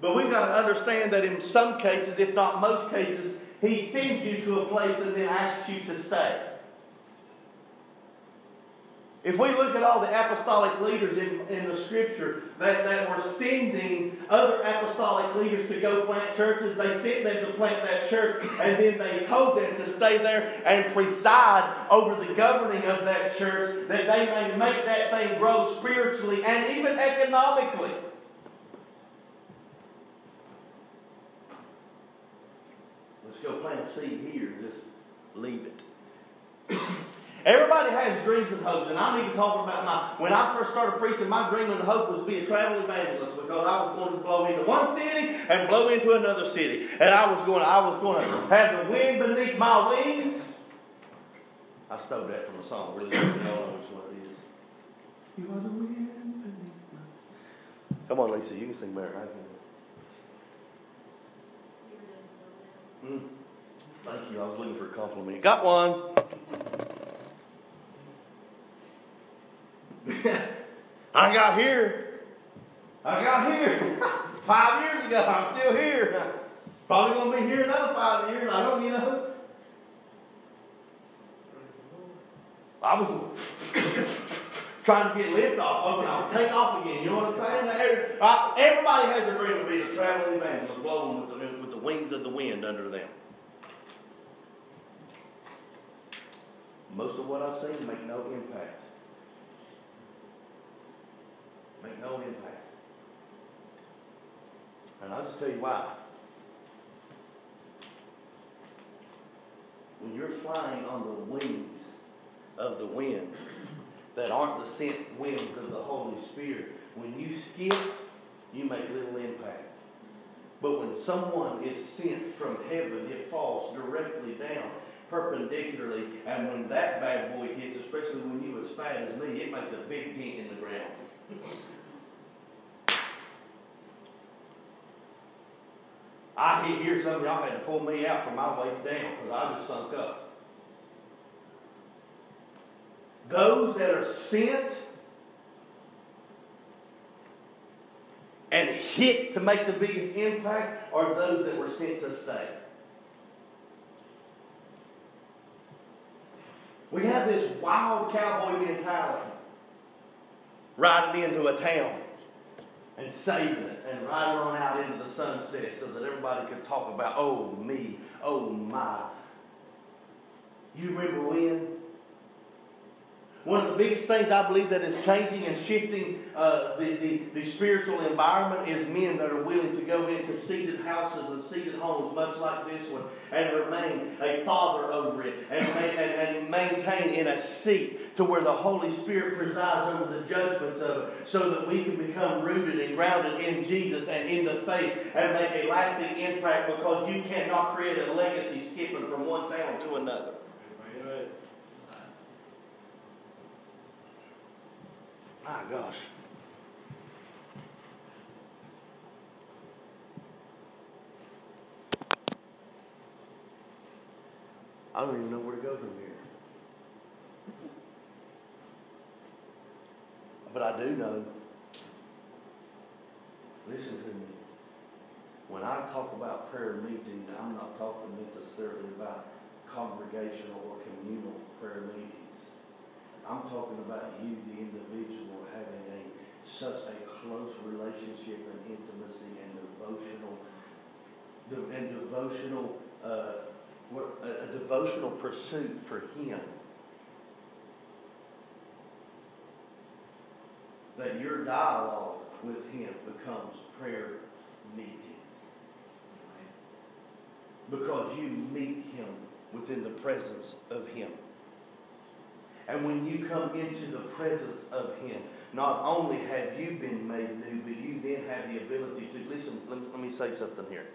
But we've got to understand that in some cases, if not most cases, He sends you to a place and then asks you to stay. If we look at all the apostolic leaders in, in the scripture that, that were sending other apostolic leaders to go plant churches, they sent them to plant that church and then they told them to stay there and preside over the governing of that church that they may make that thing grow spiritually and even economically. Let's go plant a seed here and just leave it. Everybody has dreams and hopes, and I'm even talking about my. When I first started preaching, my dream and hope was to be a travel evangelist because I was going to blow into one city and blow into another city, and I was going. I was going to have the wind beneath my wings. I stole that from a song. Really, don't know which one it is. You are the wind beneath my. Come on, Lisa, you can sing better. I can. Mm. Thank you. I was looking for a compliment. Got one. <laughs> I got here. I got here <laughs> five years ago. I'm still here. <laughs> Probably gonna be here another five years. I don't, you know. I was <coughs> trying to get lift off, hoping I'll take off again. You know what I'm saying? Everybody has a dream of being a traveling evangelist, blowing with the, with the wings of the wind under them. Most of what I've seen make no impact. Make no impact. And I'll just tell you why. When you're flying on the wings of the wind that aren't the sent wings of the Holy Spirit, when you skip, you make little impact. But when someone is sent from heaven, it falls directly down perpendicularly, and when that bad boy hits, especially when you as fat as me, it makes a big dent in the ground. <laughs> I hear some of y'all had to pull me out from my waist down because I just sunk up. Those that are sent and hit to make the biggest impact are those that were sent to stay. We have this wild cowboy mentality riding into a town and saving it and riding on out into the sunset so that everybody could talk about, oh, me, oh, my. You remember when? One of the biggest things I believe that is changing and shifting uh, the, the, the, spiritual environment is men that are willing to go into seated houses and seated homes, much like this one, and remain a father over it and, and, and maintain in a seat to where the Holy Spirit presides over the judgments of it so that we can become rooted and grounded in Jesus and in the faith and make a lasting impact because you cannot create a legacy skipping from one town to another. My gosh. I don't even know where to go from here. But I do know, listen to me. When I talk about prayer meeting, I'm not talking necessarily about congregational or communal prayer meetings. I'm talking about you, the individual, having a such a close relationship and intimacy and devotional and devotional uh, a, devotional pursuit for Him. That your dialogue with Him becomes prayer meetings. Because you meet Him within the presence of Him. And when you come into the presence of Him, not only have you been made new, but you then have the ability to listen. Let me, say something here.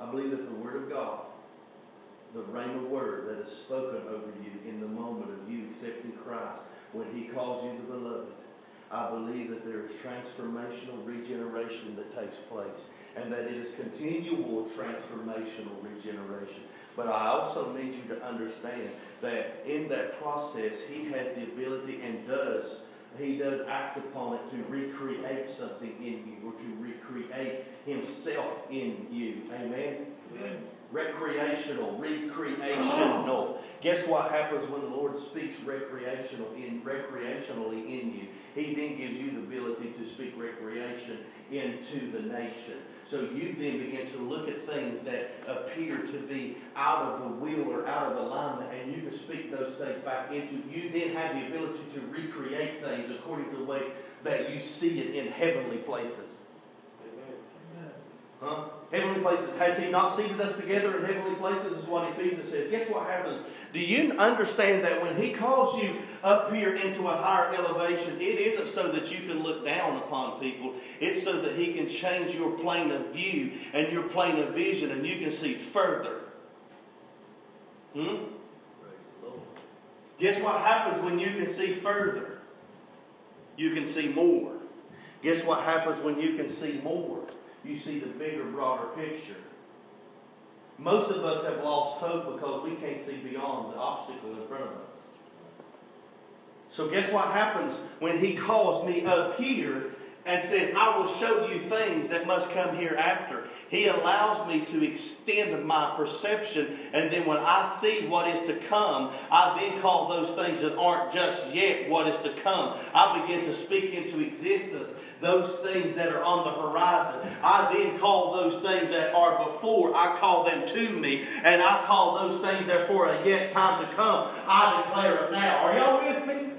I believe that the Word of God, the rhema word that is spoken over you in the moment of you accepting Christ, when He calls you the beloved, I believe that there is transformational regeneration that takes place and that it is continual transformational regeneration. But I also need you to understand that in that process, He has the ability and does, He does act upon it to recreate something in you or to recreate Himself in you. Amen? Amen. Recreational, recreational. Guess what happens when the Lord speaks recreational in recreationally in you? He then gives you the ability to speak recreation into the nation. So you then begin to look at things that appear to be out of the wheel or out of alignment, and you can speak those things back into. You then have the ability to recreate things according to the way that you see it in heavenly places. Amen. Huh? Heavenly places. Has He not seated us together in heavenly places? Is what Ephesians says. Guess what happens? Do you understand that when He calls you up here into a higher elevation, it isn't so that you can look down upon people. It's so that He can change your plane of view and your plane of vision, and you can see further. Hmm? Guess what happens when you can see further? You can see more. Guess what happens when you can see more? You see the bigger, broader picture. Most of us have lost hope because we can't see beyond the obstacle in front of us. So, guess what happens when He calls me up here and says, I will show you things that must come hereafter. He allows me to extend my perception, and then when I see what is to come, I then call those things that aren't just yet what is to come. I begin to speak into existence those things that are on the horizon. I then call those things that are before, I call them to me, and I call those things that are for a yet time to come. I declare it now. Are y'all with me?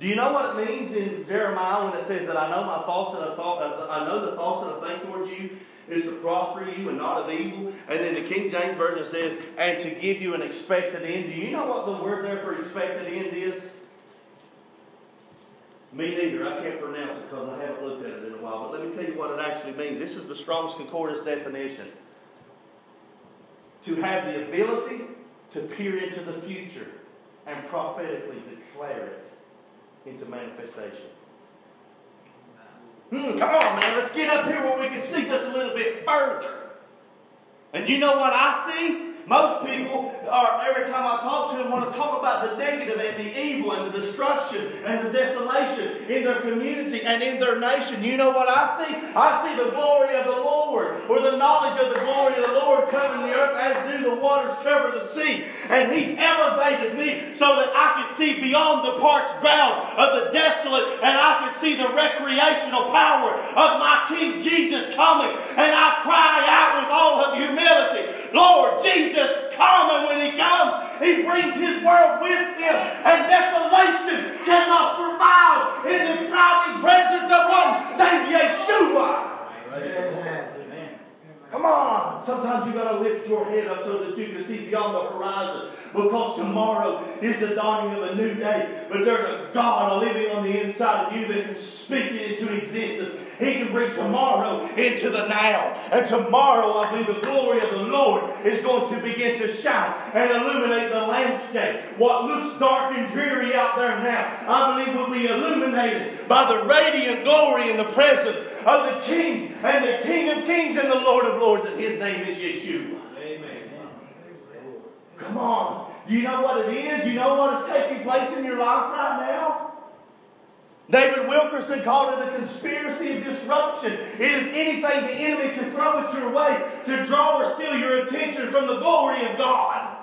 Do you know what it means in Jeremiah when it says that I know my thoughts and I thought I know the thoughts that I think towards you is to prosper you and not of evil. And then the King James Version says, and to give you an expected end. Do you know what the word there for expected end is? Me neither. I can't pronounce it because I haven't looked at it in a while. But let me tell you what it actually means. This is the Strong's Concordance definition. To have the ability to peer into the future and prophetically declare it into manifestation. Hmm, come on, man. Let's get up here where we can see just a little bit further. And you know what I see? Most people are, every time I talk to them, want to talk about the negative and the evil and the destruction and the desolation in their community and in their nation. You know what I see? I see the glory of the Lord, or the knowledge of the glory of the Lord covering the earth as do the waters cover the sea. And He's elevated me so that I can see beyond the parched ground of the desolate and I can see the recreational power of my King Jesus coming. And I cry out with all of humility, Lord Jesus, come. And when He comes, He brings His world with Him. And desolation cannot survive in the crowding presence of one named Yeshua. Amen. Come on. Sometimes you got to lift your head up so that you can see beyond the horizon. Because tomorrow is the dawning of a new day. But there's a God living on the inside of you that can speak it into existence. He can bring tomorrow into the now. And tomorrow, I believe the glory of the Lord is going to begin to shine and illuminate the landscape. What looks dark and dreary out there now, I believe will be illuminated by the radiant glory and the presence of the King and the King of Kings and the Lord of Lords, and his name is Yeshua. Amen. Come on. Do you know what it is? Do you know what is taking place in your life right now? David Wilkerson called it a conspiracy of disruption. It is anything the enemy can throw at your way to draw or steal your attention from the glory of God.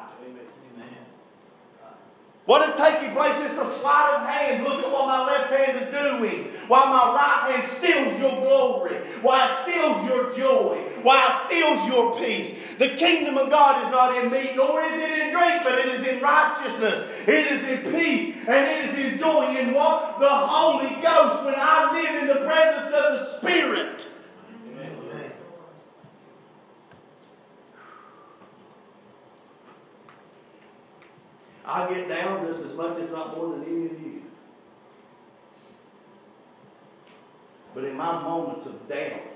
What is taking place is a sleight of hand. Look at what my left hand is doing. While my right hand steals your glory. While it steals your joy. While it steals your peace. The kingdom of God is not in meat, nor is it in drink, but it is in righteousness. It is in peace, and it is in joy in what? The Holy Ghost. When I live in the presence of the Spirit. I get down just as much, if not more, than any of you. But in my moments of doubt,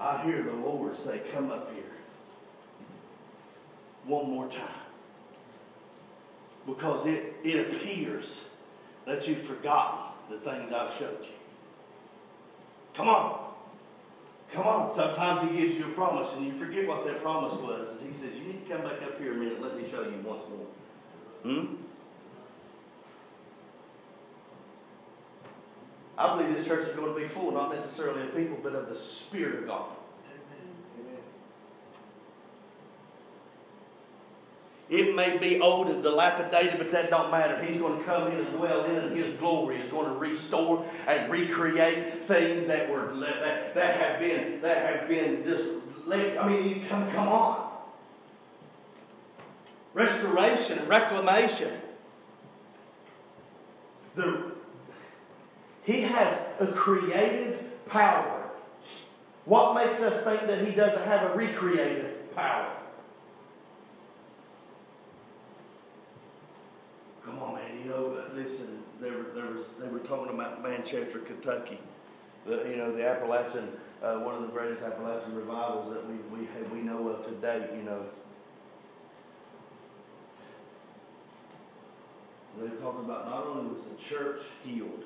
I hear the Lord say, Come up here. One more time. Because it, it appears that you've forgotten the things I've showed you. Come on. Come on. Sometimes he gives you a promise and you forget what that promise was. And he says, You need to come back up here a minute. Let me show you once more. Hmm? I believe this church is going to be full, not necessarily of people, but of the Spirit of God. It may be old and dilapidated, but that don't matter. He's going to come in and dwell in, and His glory is going to restore and recreate things that were that, that have been that have been just. I mean, come come on. Restoration, reclamation. The, he has a creative power. What makes us think that he doesn't have a recreative power? Come on, man. You know, listen. There, there was they were talking about Manchester, Kentucky. The, you know, the Appalachian, uh, one of the greatest Appalachian revivals that we we we know of to date. You know. They talked about not only was the church healed,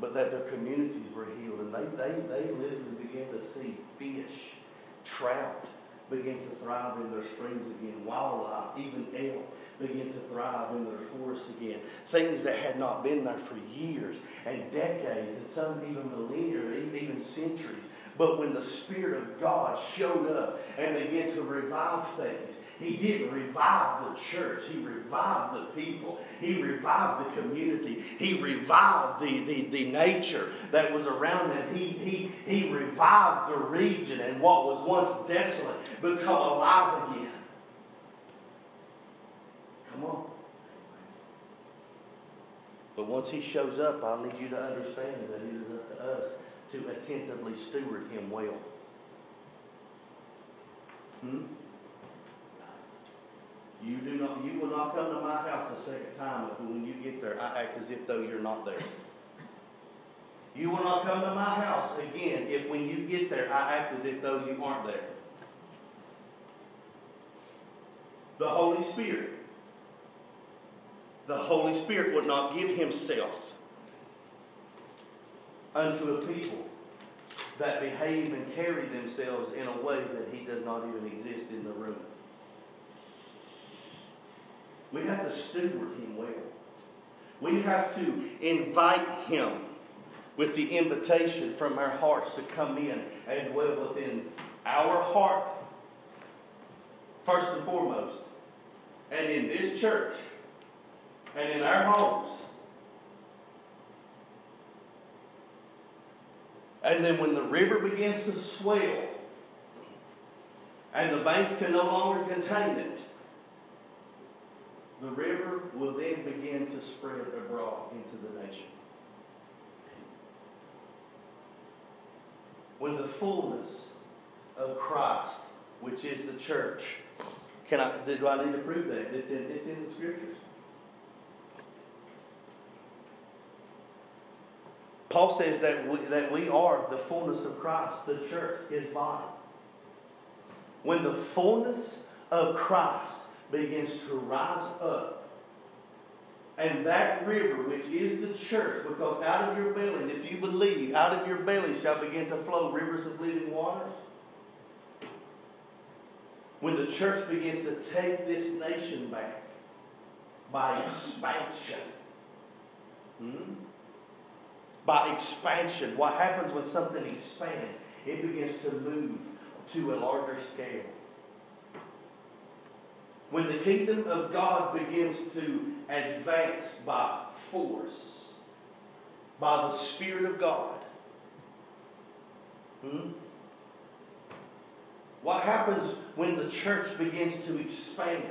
but that their communities were healed, and they they they literally began to see fish, trout begin to thrive in their streams again, wildlife, even elk begin to thrive in their forests again. Things that had not been there for years and decades, and some even millennia, even centuries. But when the Spirit of God showed up and began to revive things, He didn't revive the church. He revived the people. He revived the community. He revived the, the, the nature that was around them. He, he, he revived the region and what was once desolate become alive again. Come on. But once he shows up, I need you to understand that it is up to us to attentively steward him well. Hmm? You do not you will not come to my house a second time if when you get there I act as if though you're not there. You will not come to my house again if when you get there I act as if though you aren't there. The Holy Spirit the Holy Spirit would not give himself unto a people that behave and carry themselves in a way that he does not even exist in the room. We have to steward him well. We have to invite him with the invitation from our hearts to come in and dwell within our heart, first and foremost, and in this church and in our homes. And then when the river begins to swell and the banks can no longer contain it, the river will then begin to spread abroad into the nation. When the fullness of Christ, which is the church, can I, do I need to prove that? It's in, it's in the scriptures. Paul says that we, that we are the fullness of Christ, the church, his body. When the fullness of Christ begins to rise up, and that river, which is the church, because out of your bellies, if you believe, out of your bellies shall begin to flow rivers of living waters. When the church begins to take this nation back by expansion, hmm? by expansion. What happens when something expands? It begins to move to a larger scale. When the kingdom of God begins to advance by force, by the Spirit of God, hmm? what happens when the church begins to expand?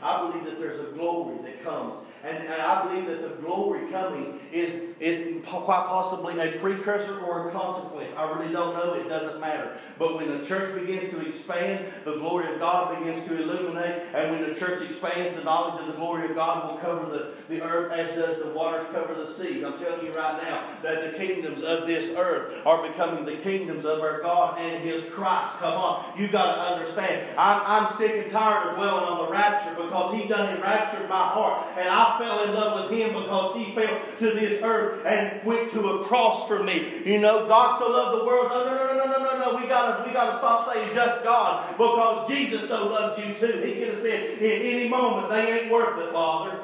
I believe that there's a glory that comes And, and I believe that the glory coming is, is quite possibly a precursor or a consequence. I really don't know. It doesn't matter. But when the church begins to expand, the glory of God begins to illuminate. And when the church expands, the knowledge of the glory of God will cover the, the earth as does the waters cover the seas. I'm telling you right now that the kingdoms of this earth are becoming the kingdoms of our God and His Christ. Come on. You've got to understand. I'm, I'm sick and tired of dwelling on the rapture because He done enraptured my heart. And I fell in love with Him because He fell to this earth and went to a cross for me. You know, God so loved the world. No, no, no, no, no, no, no. We gotta we gotta stop saying just God because Jesus so loved you too. He could have said in any moment they ain't worth it, Father.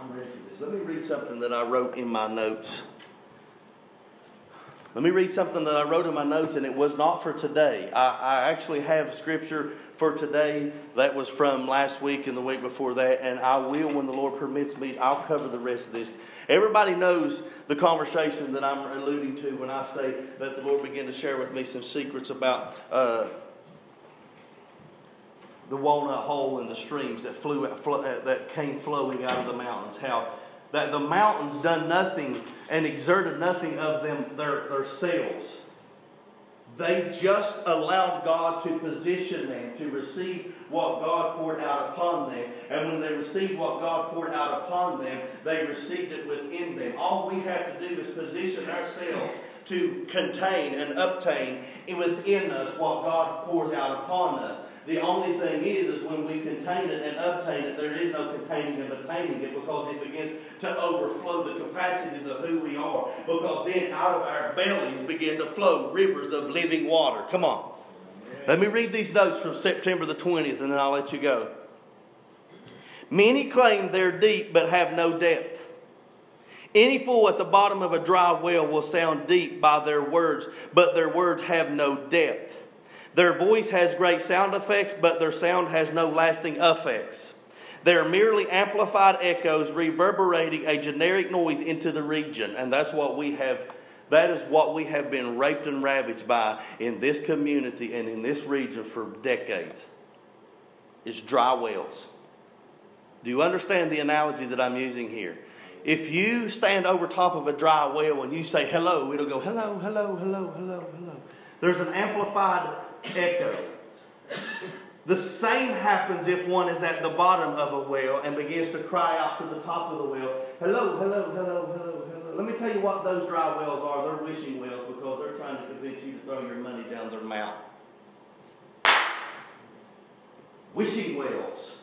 I'm ready for this. Let me read something that I wrote in my notes. Let me read something that I wrote in my notes, and it was not for today. I, I, actually have scripture for today that was from last week and the week before that, and I will, when the Lord permits me, I'll cover the rest of this. Everybody knows the conversation that I'm alluding to when I say that the Lord began to share with me some secrets about uh, the walnut hole and the streams that flew uh, that came flowing out of the mountains. How that the mountains done nothing and exerted nothing of them their, their selves. They just allowed God to position them to receive what God poured out upon them. And when they received what God poured out upon them, they received it within them. All we have to do is position ourselves to contain and obtain within us what God pours out upon us. The only thing is, is when we contain it and obtain it, containing and obtaining it because it begins to overflow the capacities of who we are. Because then out of our bellies begin to flow rivers of living water. Come on. Let me read these notes from September the 20th and then I'll let you go. Many claim they're deep but have no depth. Any fool at the bottom of a dry well will sound deep by their words, but their words have no depth. Their voice has great sound effects, but their sound has no lasting effects. They are merely amplified echoes reverberating a generic noise into the region. And that's what we have, that is what we have been raped and ravaged by in this community and in this region for decades. It's dry wells. Do you understand the analogy that I'm using here? If you stand over top of a dry well and you say hello, it'll go hello, hello, hello, hello, hello. There's an amplified echo. The same happens if one is at the bottom of a well and begins to cry out to the top of the well, hello, hello, hello, hello, hello. Let me tell you what those dry wells are. They're wishing wells because they're trying to convince you to throw your money down their mouth. Wishing wells.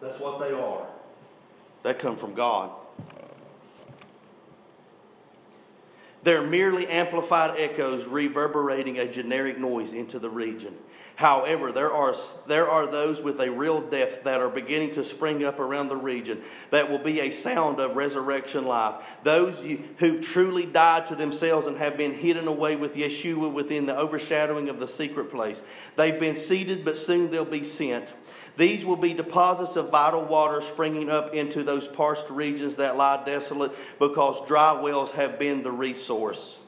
That's what they are. They come from God. They're merely amplified echoes reverberating a generic noise into the region. However, there are, there are those with a real depth that are beginning to spring up around the region that will be a sound of resurrection life. Those who've truly died to themselves and have been hidden away with Yeshua within the overshadowing of the secret place. They've been seated, but soon they'll be sent. These will be deposits of vital water springing up into those parched regions that lie desolate because dry wells have been the resource.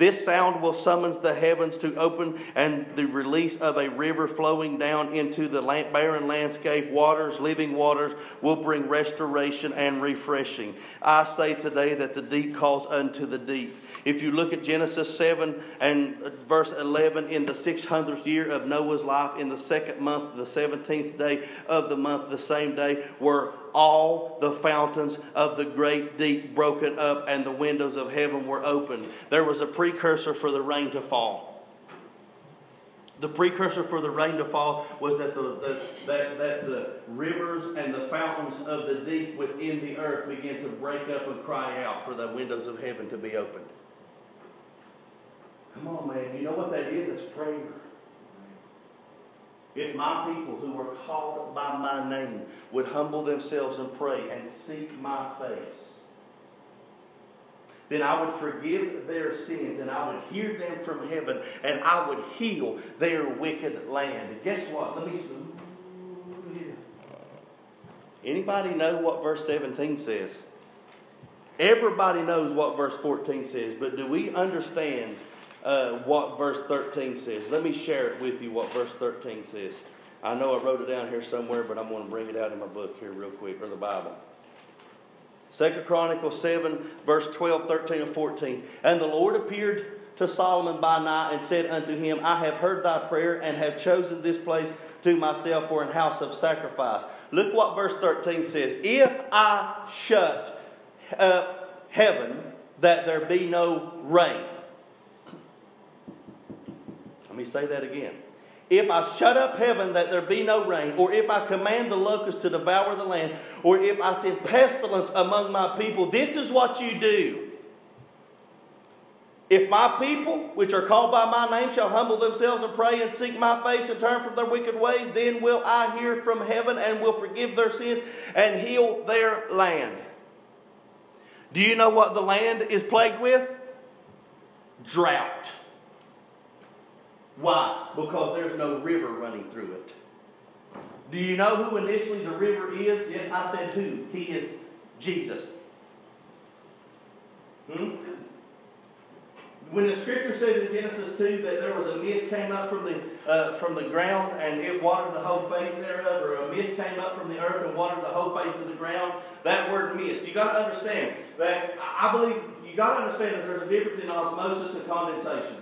This sound will summons the heavens to open and the release of a river flowing down into the barren landscape. Waters, living waters, will bring restoration and refreshing. I say today that the deep calls unto the deep. If you look at Genesis 7 and verse 11, in the 600th year of Noah's life, in the second month, the 17th day of the month, the same day, were all the fountains of the great deep broken up and the windows of heaven were opened. There was a precursor for the rain to fall. The precursor for the rain to fall was that the, the, that, that the rivers and the fountains of the deep within the earth began to break up and cry out for the windows of heaven to be opened. Come on, man. You know what that is? It's prayer. If my people who are called by my name would humble themselves and pray and seek my face, then I would forgive their sins and I would hear them from heaven and I would heal their wicked land. And guess what? Let me. Anybody know what verse 17 says? Everybody knows what verse 14 says, but do we understand uh, what verse 13 says. Let me share it with you what verse 13 says. I know I wrote it down here somewhere, but I'm going to bring it out in my book here real quick, or the Bible. Second Chronicles 7, verse 12, 13, and 14. And the Lord appeared to Solomon by night and said unto him, I have heard thy prayer and have chosen this place to myself for an house of sacrifice. Look what verse 13 says. If I shut up heaven that there be no rain. Me say that again. If I shut up heaven that there be no rain, or if I command the locusts to devour the land, or if I send pestilence among my people, this is what you do. If my people, which are called by my name, shall humble themselves and pray and seek my face and turn from their wicked ways, then will I hear from heaven and will forgive their sins and heal their land. Do you know what the land is plagued with? Drought. Why? Because there's no river running through it. Do you know who initially the river is? Yes, I said who. He is Jesus. Hmm? When the scripture says in Genesis 2 that there was a mist came up from the, uh, from the ground and it watered the whole face thereof, or a mist came up from the earth and watered the whole face of the ground, that word mist, you got to understand that I believe you got to understand that there's a difference in osmosis and condensation.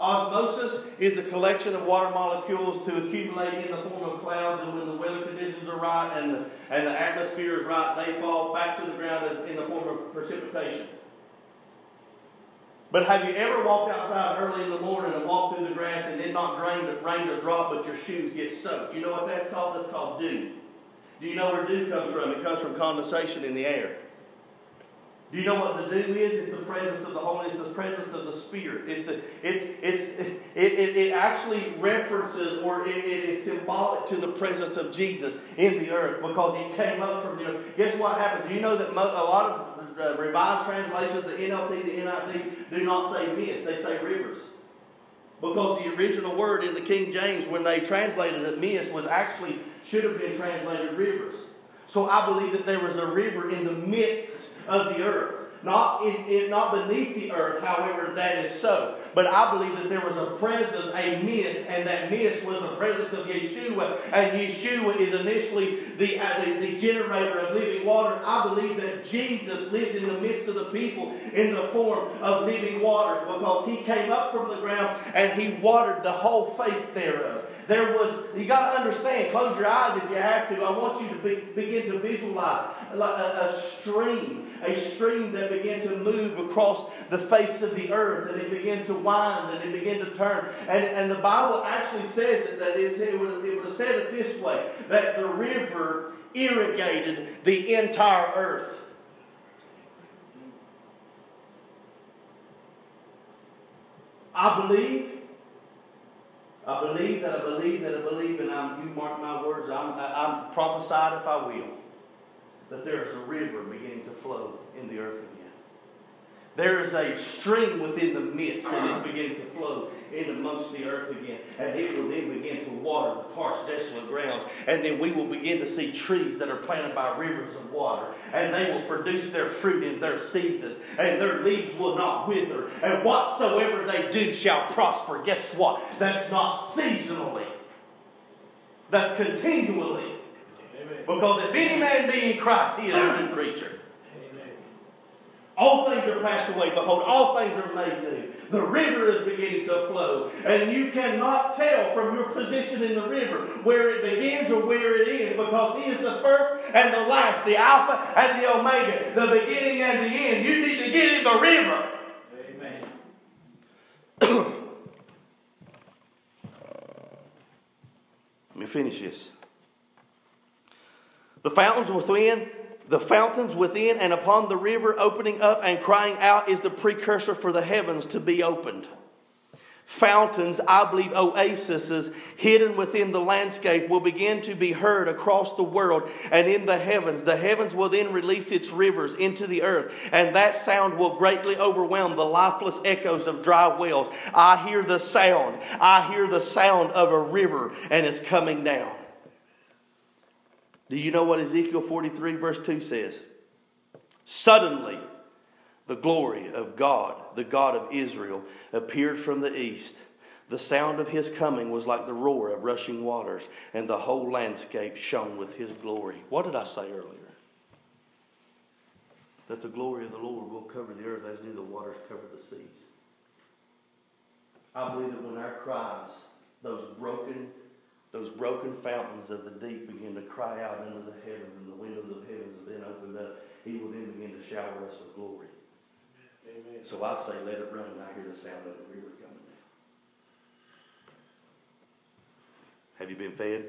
Osmosis is the collection of water molecules to accumulate in the form of clouds, and when the weather conditions are right and the, and the atmosphere is right, they fall back to the ground as, in the form of precipitation. But have you ever walked outside early in the morning and walked through the grass and did not drain, rain a drop, but your shoes get soaked? You know what that's called? That's called dew. Do you know where dew comes from? It comes from condensation in the air. Do you know what the dew is? It's the presence of the Holy. It's the presence of the Spirit. It's the it's it's it, it, it actually references or it, it is symbolic to the presence of Jesus in the earth because he came up from the earth. Guess what happened? Do you know that mo- a lot of uh, revised translations, the NLT, the NIV, do not say mist; they say rivers. Because the original word in the King James, when they translated it, mist was actually should have been translated rivers. So I believe that there was a river in the midst of the earth. Not, in, in, not beneath the earth, however, that is so. But I believe that there was a presence, a mist, and that mist was the presence of Yeshua. And Yeshua is initially the, uh, the, the, generator of living waters. I believe that Jesus lived in the midst of the people in the form of living waters because he came up from the ground and he watered the whole face thereof. There was, you got to understand, close your eyes if you have to. I want you to be, begin to visualize a, a stream, a stream that began to move across the face of the earth, and it began to wind and it began to turn. And, and the Bible actually says it that it would, it would have said it this way that the river irrigated the entire earth. I believe I believe that I believe that I believe, and I'm, you mark my words, I'm, I'm prophesied if I will that there is a river beginning to flow in the earth again. There is a stream within the midst that is beginning to flow in amongst the earth again. And it will then begin to water the parched, desolate grounds. And then we will begin to see trees that are planted by rivers of water. And they will produce their fruit in their seasons. And their leaves will not wither. And whatsoever they do shall prosper. Guess what? That's not seasonally. That's continually. Because if any man be in Christ, he is a new creature. All things are passed away. Behold, all things are made new. The river is beginning to flow. And you cannot tell from your position in the river where it begins or where it is because He is the first and the last, the Alpha and the Omega, the beginning and the end. You need to get in the river. Amen. <coughs> Let me finish this. The fountains within, the fountains within and upon the river opening up and crying out is the precursor for the heavens to be opened. Fountains, I believe oases hidden within the landscape will begin to be heard across the world and in the heavens. The heavens will then release its rivers into the earth, and that sound will greatly overwhelm the lifeless echoes of dry wells. I hear the sound. I hear the sound of a river, and it's coming down. Do you know what Ezekiel 43, verse 2 says? Suddenly, The glory of God, the God of Israel, appeared from the east. The sound of his coming was like the roar of rushing waters, and the whole landscape shone with his glory. What did I say earlier? That the glory of the Lord will cover the earth as do the waters cover the seas. I believe that when our cries, those broken, those broken fountains of the deep begin to cry out into the heavens, and the windows of heavens have been opened up, he will then begin to shower us with glory. Amen. So I say, let it run, and I hear the sound of the river coming down. Have you been fed?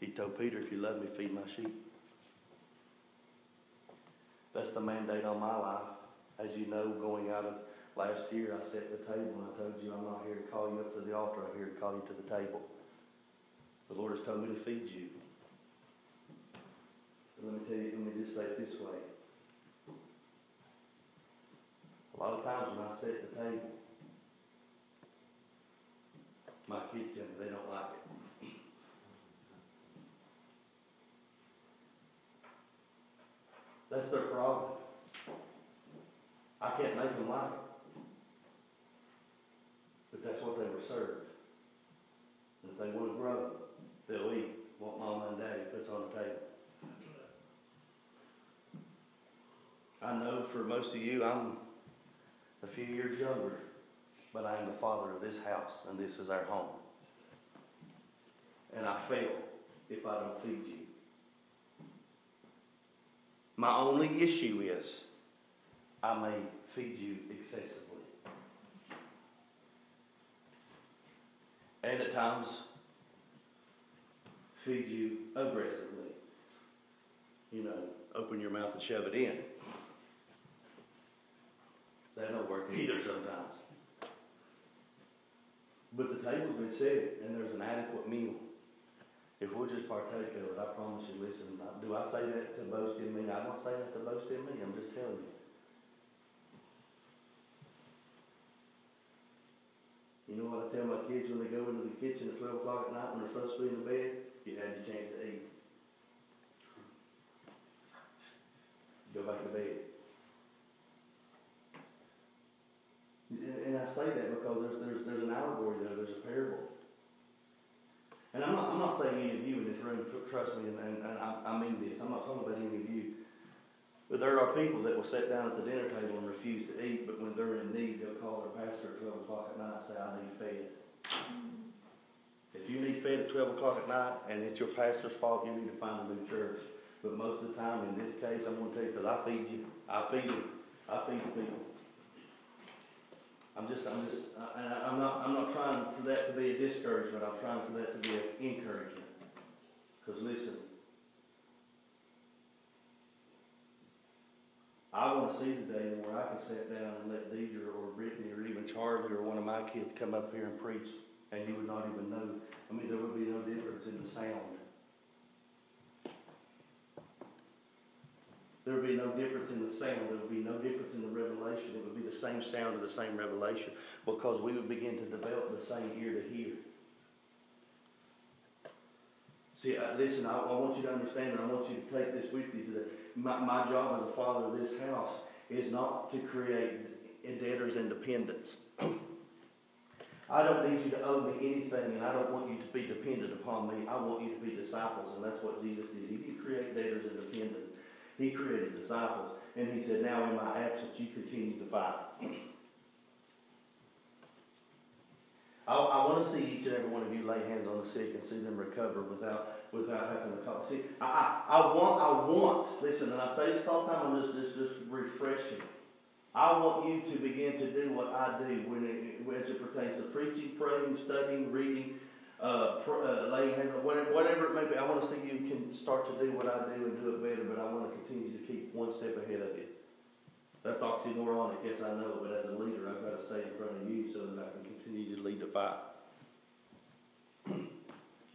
He told Peter, if you love me, feed my sheep. That's the mandate on my life. As you know, going out of last year, I set the table and I told you I'm not here to call you up to the altar, I'm here to call you to the table. The Lord has told me to feed you. But let me tell you, let me just say it this way. A lot of times when I at the table, my kids tell me they don't like it. That's their problem. I can't make them like it. That's what they were served. If they want to grow, they'll eat what mom and daddy puts on the table. I know for most of you, I'm a few years younger, but I am the father of this house, and this is our home. And I fail if I don't feed you. My only issue is I may feed you excessively. And at times, feed you aggressively. You know, open your mouth and shove it in. That don't work either sometimes. But the table's been set and there's an adequate meal. If we'll just partake of it, I promise you, listen, do I say that to boast in me? I don't say that to boast in me, I'm just telling you. You know what I tell my kids when they go into the kitchen at 12 o'clock at night when they're supposed to be in the bed? You had your chance to eat. Go back to bed. And I say that because there's, there's, there's an allegory there, there's a parable. And I'm not, I'm not saying any of you in this room, trust me, and, and, and I, I mean this, I'm not talking about any of you. But there are people that will sit down at the dinner table and refuse to eat, but when they're in need, they'll call their pastor at 12 o'clock at night and say, I need fed. If you need fed at 12 o'clock at night and it's your pastor's fault, you need to find a new church. But most of the time, in this case, I'm going to tell you, because I feed you, I feed you, I feed the people. I'm just, I'm just, I, I'm not, I'm not trying for that to be a discouragement. I'm trying for that to be an encouragement. Because listen, I want to see the day where I can sit down and let Deidre or Brittany or even Charlie or one of my kids come up here and preach, and you would not even know. I mean, there would be no difference in the sound. There would be no difference in the sound. There would be no difference in the revelation. It would be the same sound of the same revelation because we would begin to develop the same ear to hear. See, uh, listen, I, I want you to understand and I want you to take this with you. That my, my job as a father of this house is not to create debtors' independence. <clears throat> I don't need you to owe me anything, and I don't want you to be dependent upon me. I want you to be disciples, and that's what Jesus did. He didn't create debtors' independence. He created disciples. And he said, Now in my absence, you continue to fight. <clears throat> I, I want to see each and every one of you lay hands on the sick and see them recover without without having to call. See, I, I, I want, I want, listen, and I say this all the time, I'm just, just, just refreshing. I want you to begin to do what I do when it, as it pertains to preaching, praying, studying, reading, uh, pr- uh, laying hands on whatever, whatever it may be. I want to see you can start to do what I do and do it better, but I want to continue to keep one step ahead of you. That's oxymoronic, yes, I know, but as a leader, I've got to stay in front of you so that I can continue to lead the fight. <clears throat>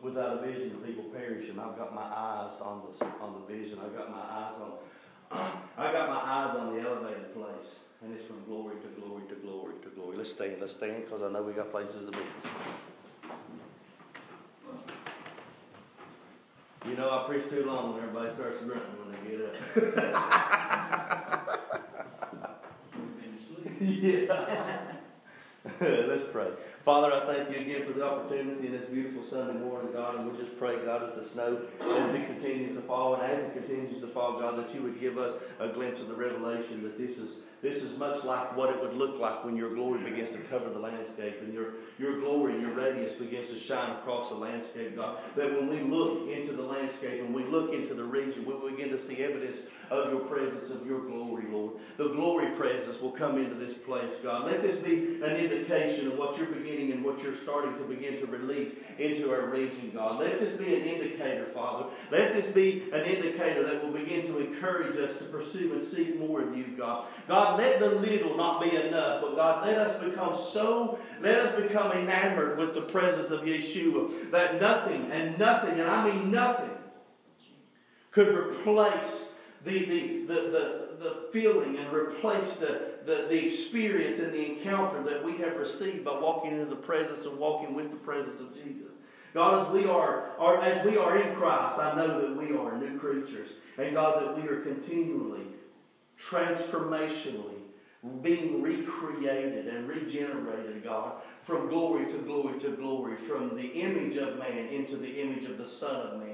Without a vision, people perish, and I've got my eyes on the on the vision. I've got my eyes on. <clears throat> I got my eyes on the elevated place, and it's from glory to glory to glory to glory. Let's stand. Let's stand, because I know we got places to be. You know, I preach too long when everybody starts grunting when they get up. <laughs> <laughs> yeah. <laughs> Let's pray. Father, I thank you again for the opportunity in this beautiful Sunday morning, God, and we just pray, God, as the snow as it continues to fall, and as it continues to fall, God, that you would give us a glimpse of the revelation that this is this is much like what it would look like when your glory begins to cover the landscape and your, your glory and your radiance begins to shine across the landscape, God. That when we look into the landscape and we look into the region, we begin to see evidence of your presence, of your glory, Lord. The glory presence will come into this place, God. Let this be an indication of what you're beginning and what you're starting to begin to release into our region, God. Let this be an indicator, Father. Let this be an indicator that will begin to encourage us to pursue and seek more of you, God. God, let the little not be enough, but God, let us become so, let us become enamored with the presence of Yeshua that nothing and nothing, and I mean nothing, could replace the, the, the, the, the feeling and replace the, the, the experience and the encounter that we have received by walking into the presence and walking with the presence of Jesus. God, as we are, are, as we are in Christ, I know that we are new creatures. And God, that we are continually transformationally being recreated and regenerated, God, from glory to glory to glory, from the image of man into the image of the Son of Man.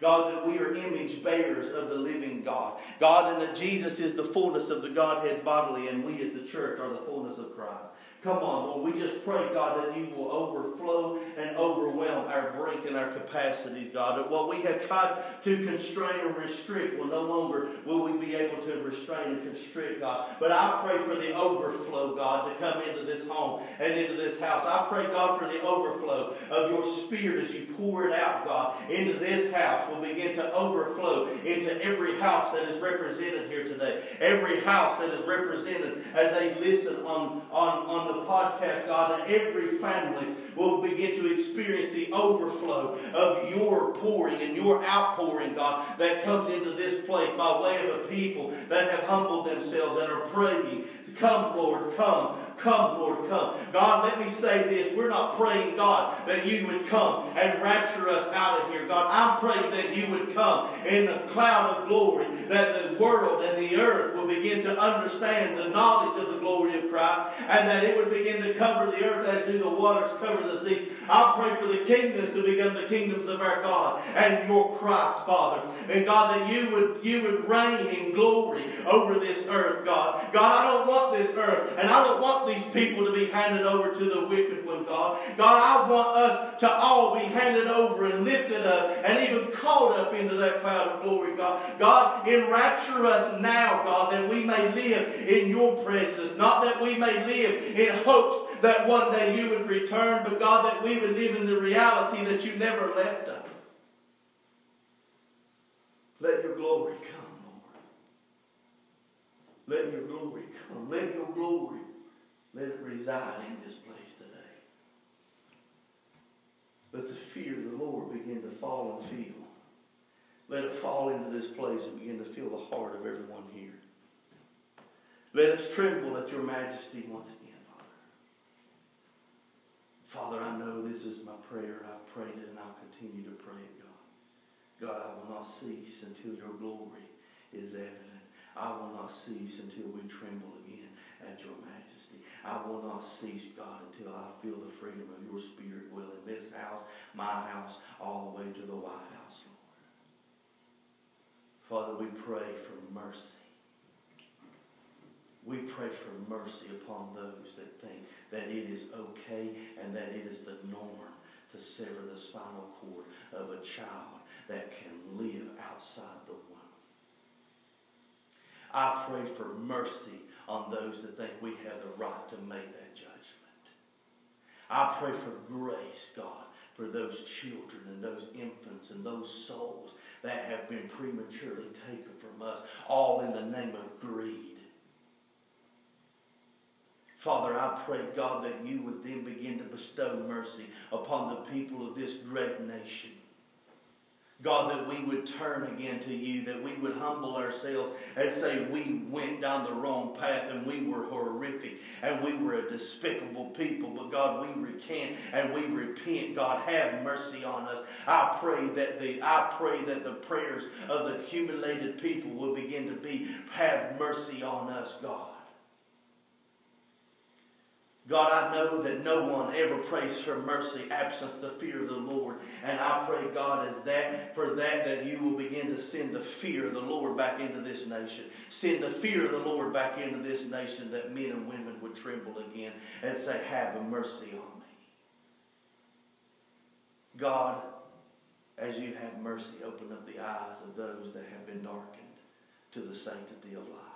God, that we are image bearers of the living God. God, and that Jesus is the fullness of the Godhead bodily, and we as the church are the fullness of Christ. Come on, Lord. We just pray, God, that you will overflow and overwhelm our brink and our capacities, God. That what we have tried to constrain and restrict will no longer will we be able to restrain and constrict, God. But I pray for the overflow, God, to come into this home and into this house. I pray, God, for the overflow of your spirit as you pour it out, God, into this house will begin to overflow into every house that is represented here today. Every house that is represented as they listen on, on, on the podcast, God, that every family will begin to experience the overflow of your pouring and your outpouring, God, that comes into this place by way of a people that have humbled themselves and are praying. Come, Lord, come. Come, Lord, come. God, let me say this. We're not praying, God, that you would come and rapture us out of here. God, I'm praying that you would come in the cloud of glory, that the world and the earth will begin to understand the knowledge of the glory of Christ, and that it would begin to cover the earth as do the waters cover the sea. I pray for the kingdoms to become the kingdoms of our God and your Christ, Father. And God, that you would you would reign in glory over this earth, God. God, I don't want this earth, and I don't want these people to be handed over to the wicked one, God. God, I want us to all be handed over and lifted up and even caught up into that cloud of glory, God. God, enrapture us now, God, that we may live in your presence, not that we may live in hopes that one day you would return, but God, that we would live in the reality that you never left us. Let your glory come, Lord. Let your glory come. Let your glory let it reside in this place today. Let the fear of the Lord begin to fall and feel. Let it fall into this place and begin to feel the heart of everyone here. Let us tremble at your majesty once again, Father. Father, I know this is my prayer. and I've prayed it and I'll continue to pray it, God. God, I will not cease until your glory is evident. I will not cease until we tremble again at your majesty. I will not cease, God, until I feel the freedom of your spirit will in this house, my house, all the way to the White House, Lord. Father, we pray for mercy. We pray for mercy upon those that think that it is okay and that it is the norm to sever the spinal cord of a child that can live outside the womb. I pray for mercy on those that think we have the right to make that judgment. I pray for grace, God, for those children and those infants and those souls that have been prematurely taken from us, all in the name of greed. Father, I pray, God, that you would then begin to bestow mercy upon the people of this great nation. God, that we would turn again to you, that we would humble ourselves and say we went down the wrong path and we were horrific and we were a despicable people. But God, we recant and we repent. God, have mercy on us. I pray that the I pray that the prayers of the accumulated people will begin to be have mercy on us, God. God, I know that no one ever prays for mercy, absence the fear of the Lord. And I pray, God, as that for that that you will begin to send the fear of the Lord back into this nation. Send the fear of the Lord back into this nation that men and women would tremble again and say, Have mercy on me. God, as you have mercy, open up the eyes of those that have been darkened to the sanctity of life.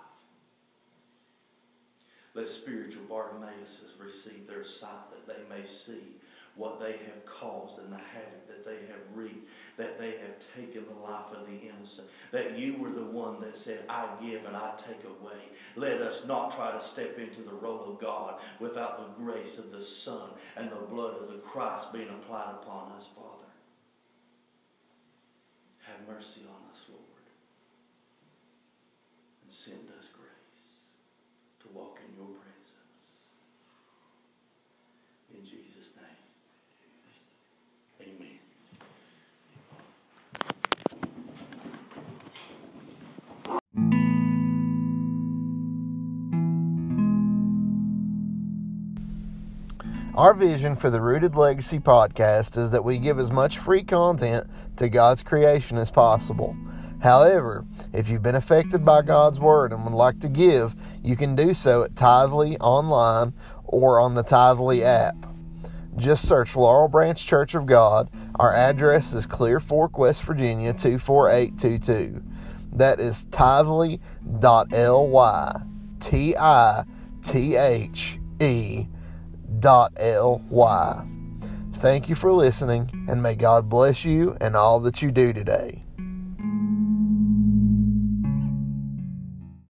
Let spiritual Bartimaeus receive their sight that they may see what they have caused and the havoc that they have wreaked, that they have taken the life of the innocent, that you were the one that said, I give and I take away. Let us not try to step into the role of God without the grace of the Son and the blood of the Christ being applied upon us, Father. Have mercy on us, Lord, and send us Our vision for the Rooted Legacy podcast is that we give as much free content to God's creation as possible. However, if you've been affected by God's Word and would like to give, you can do so at Tithely online or on the Tithely app. Just search Laurel Branch Church of God. Our address is Clear Fork, West Virginia 24822. That is tithe.ly. T I T H E dot L-Y. Thank you for listening, and may God bless you and all that you do today.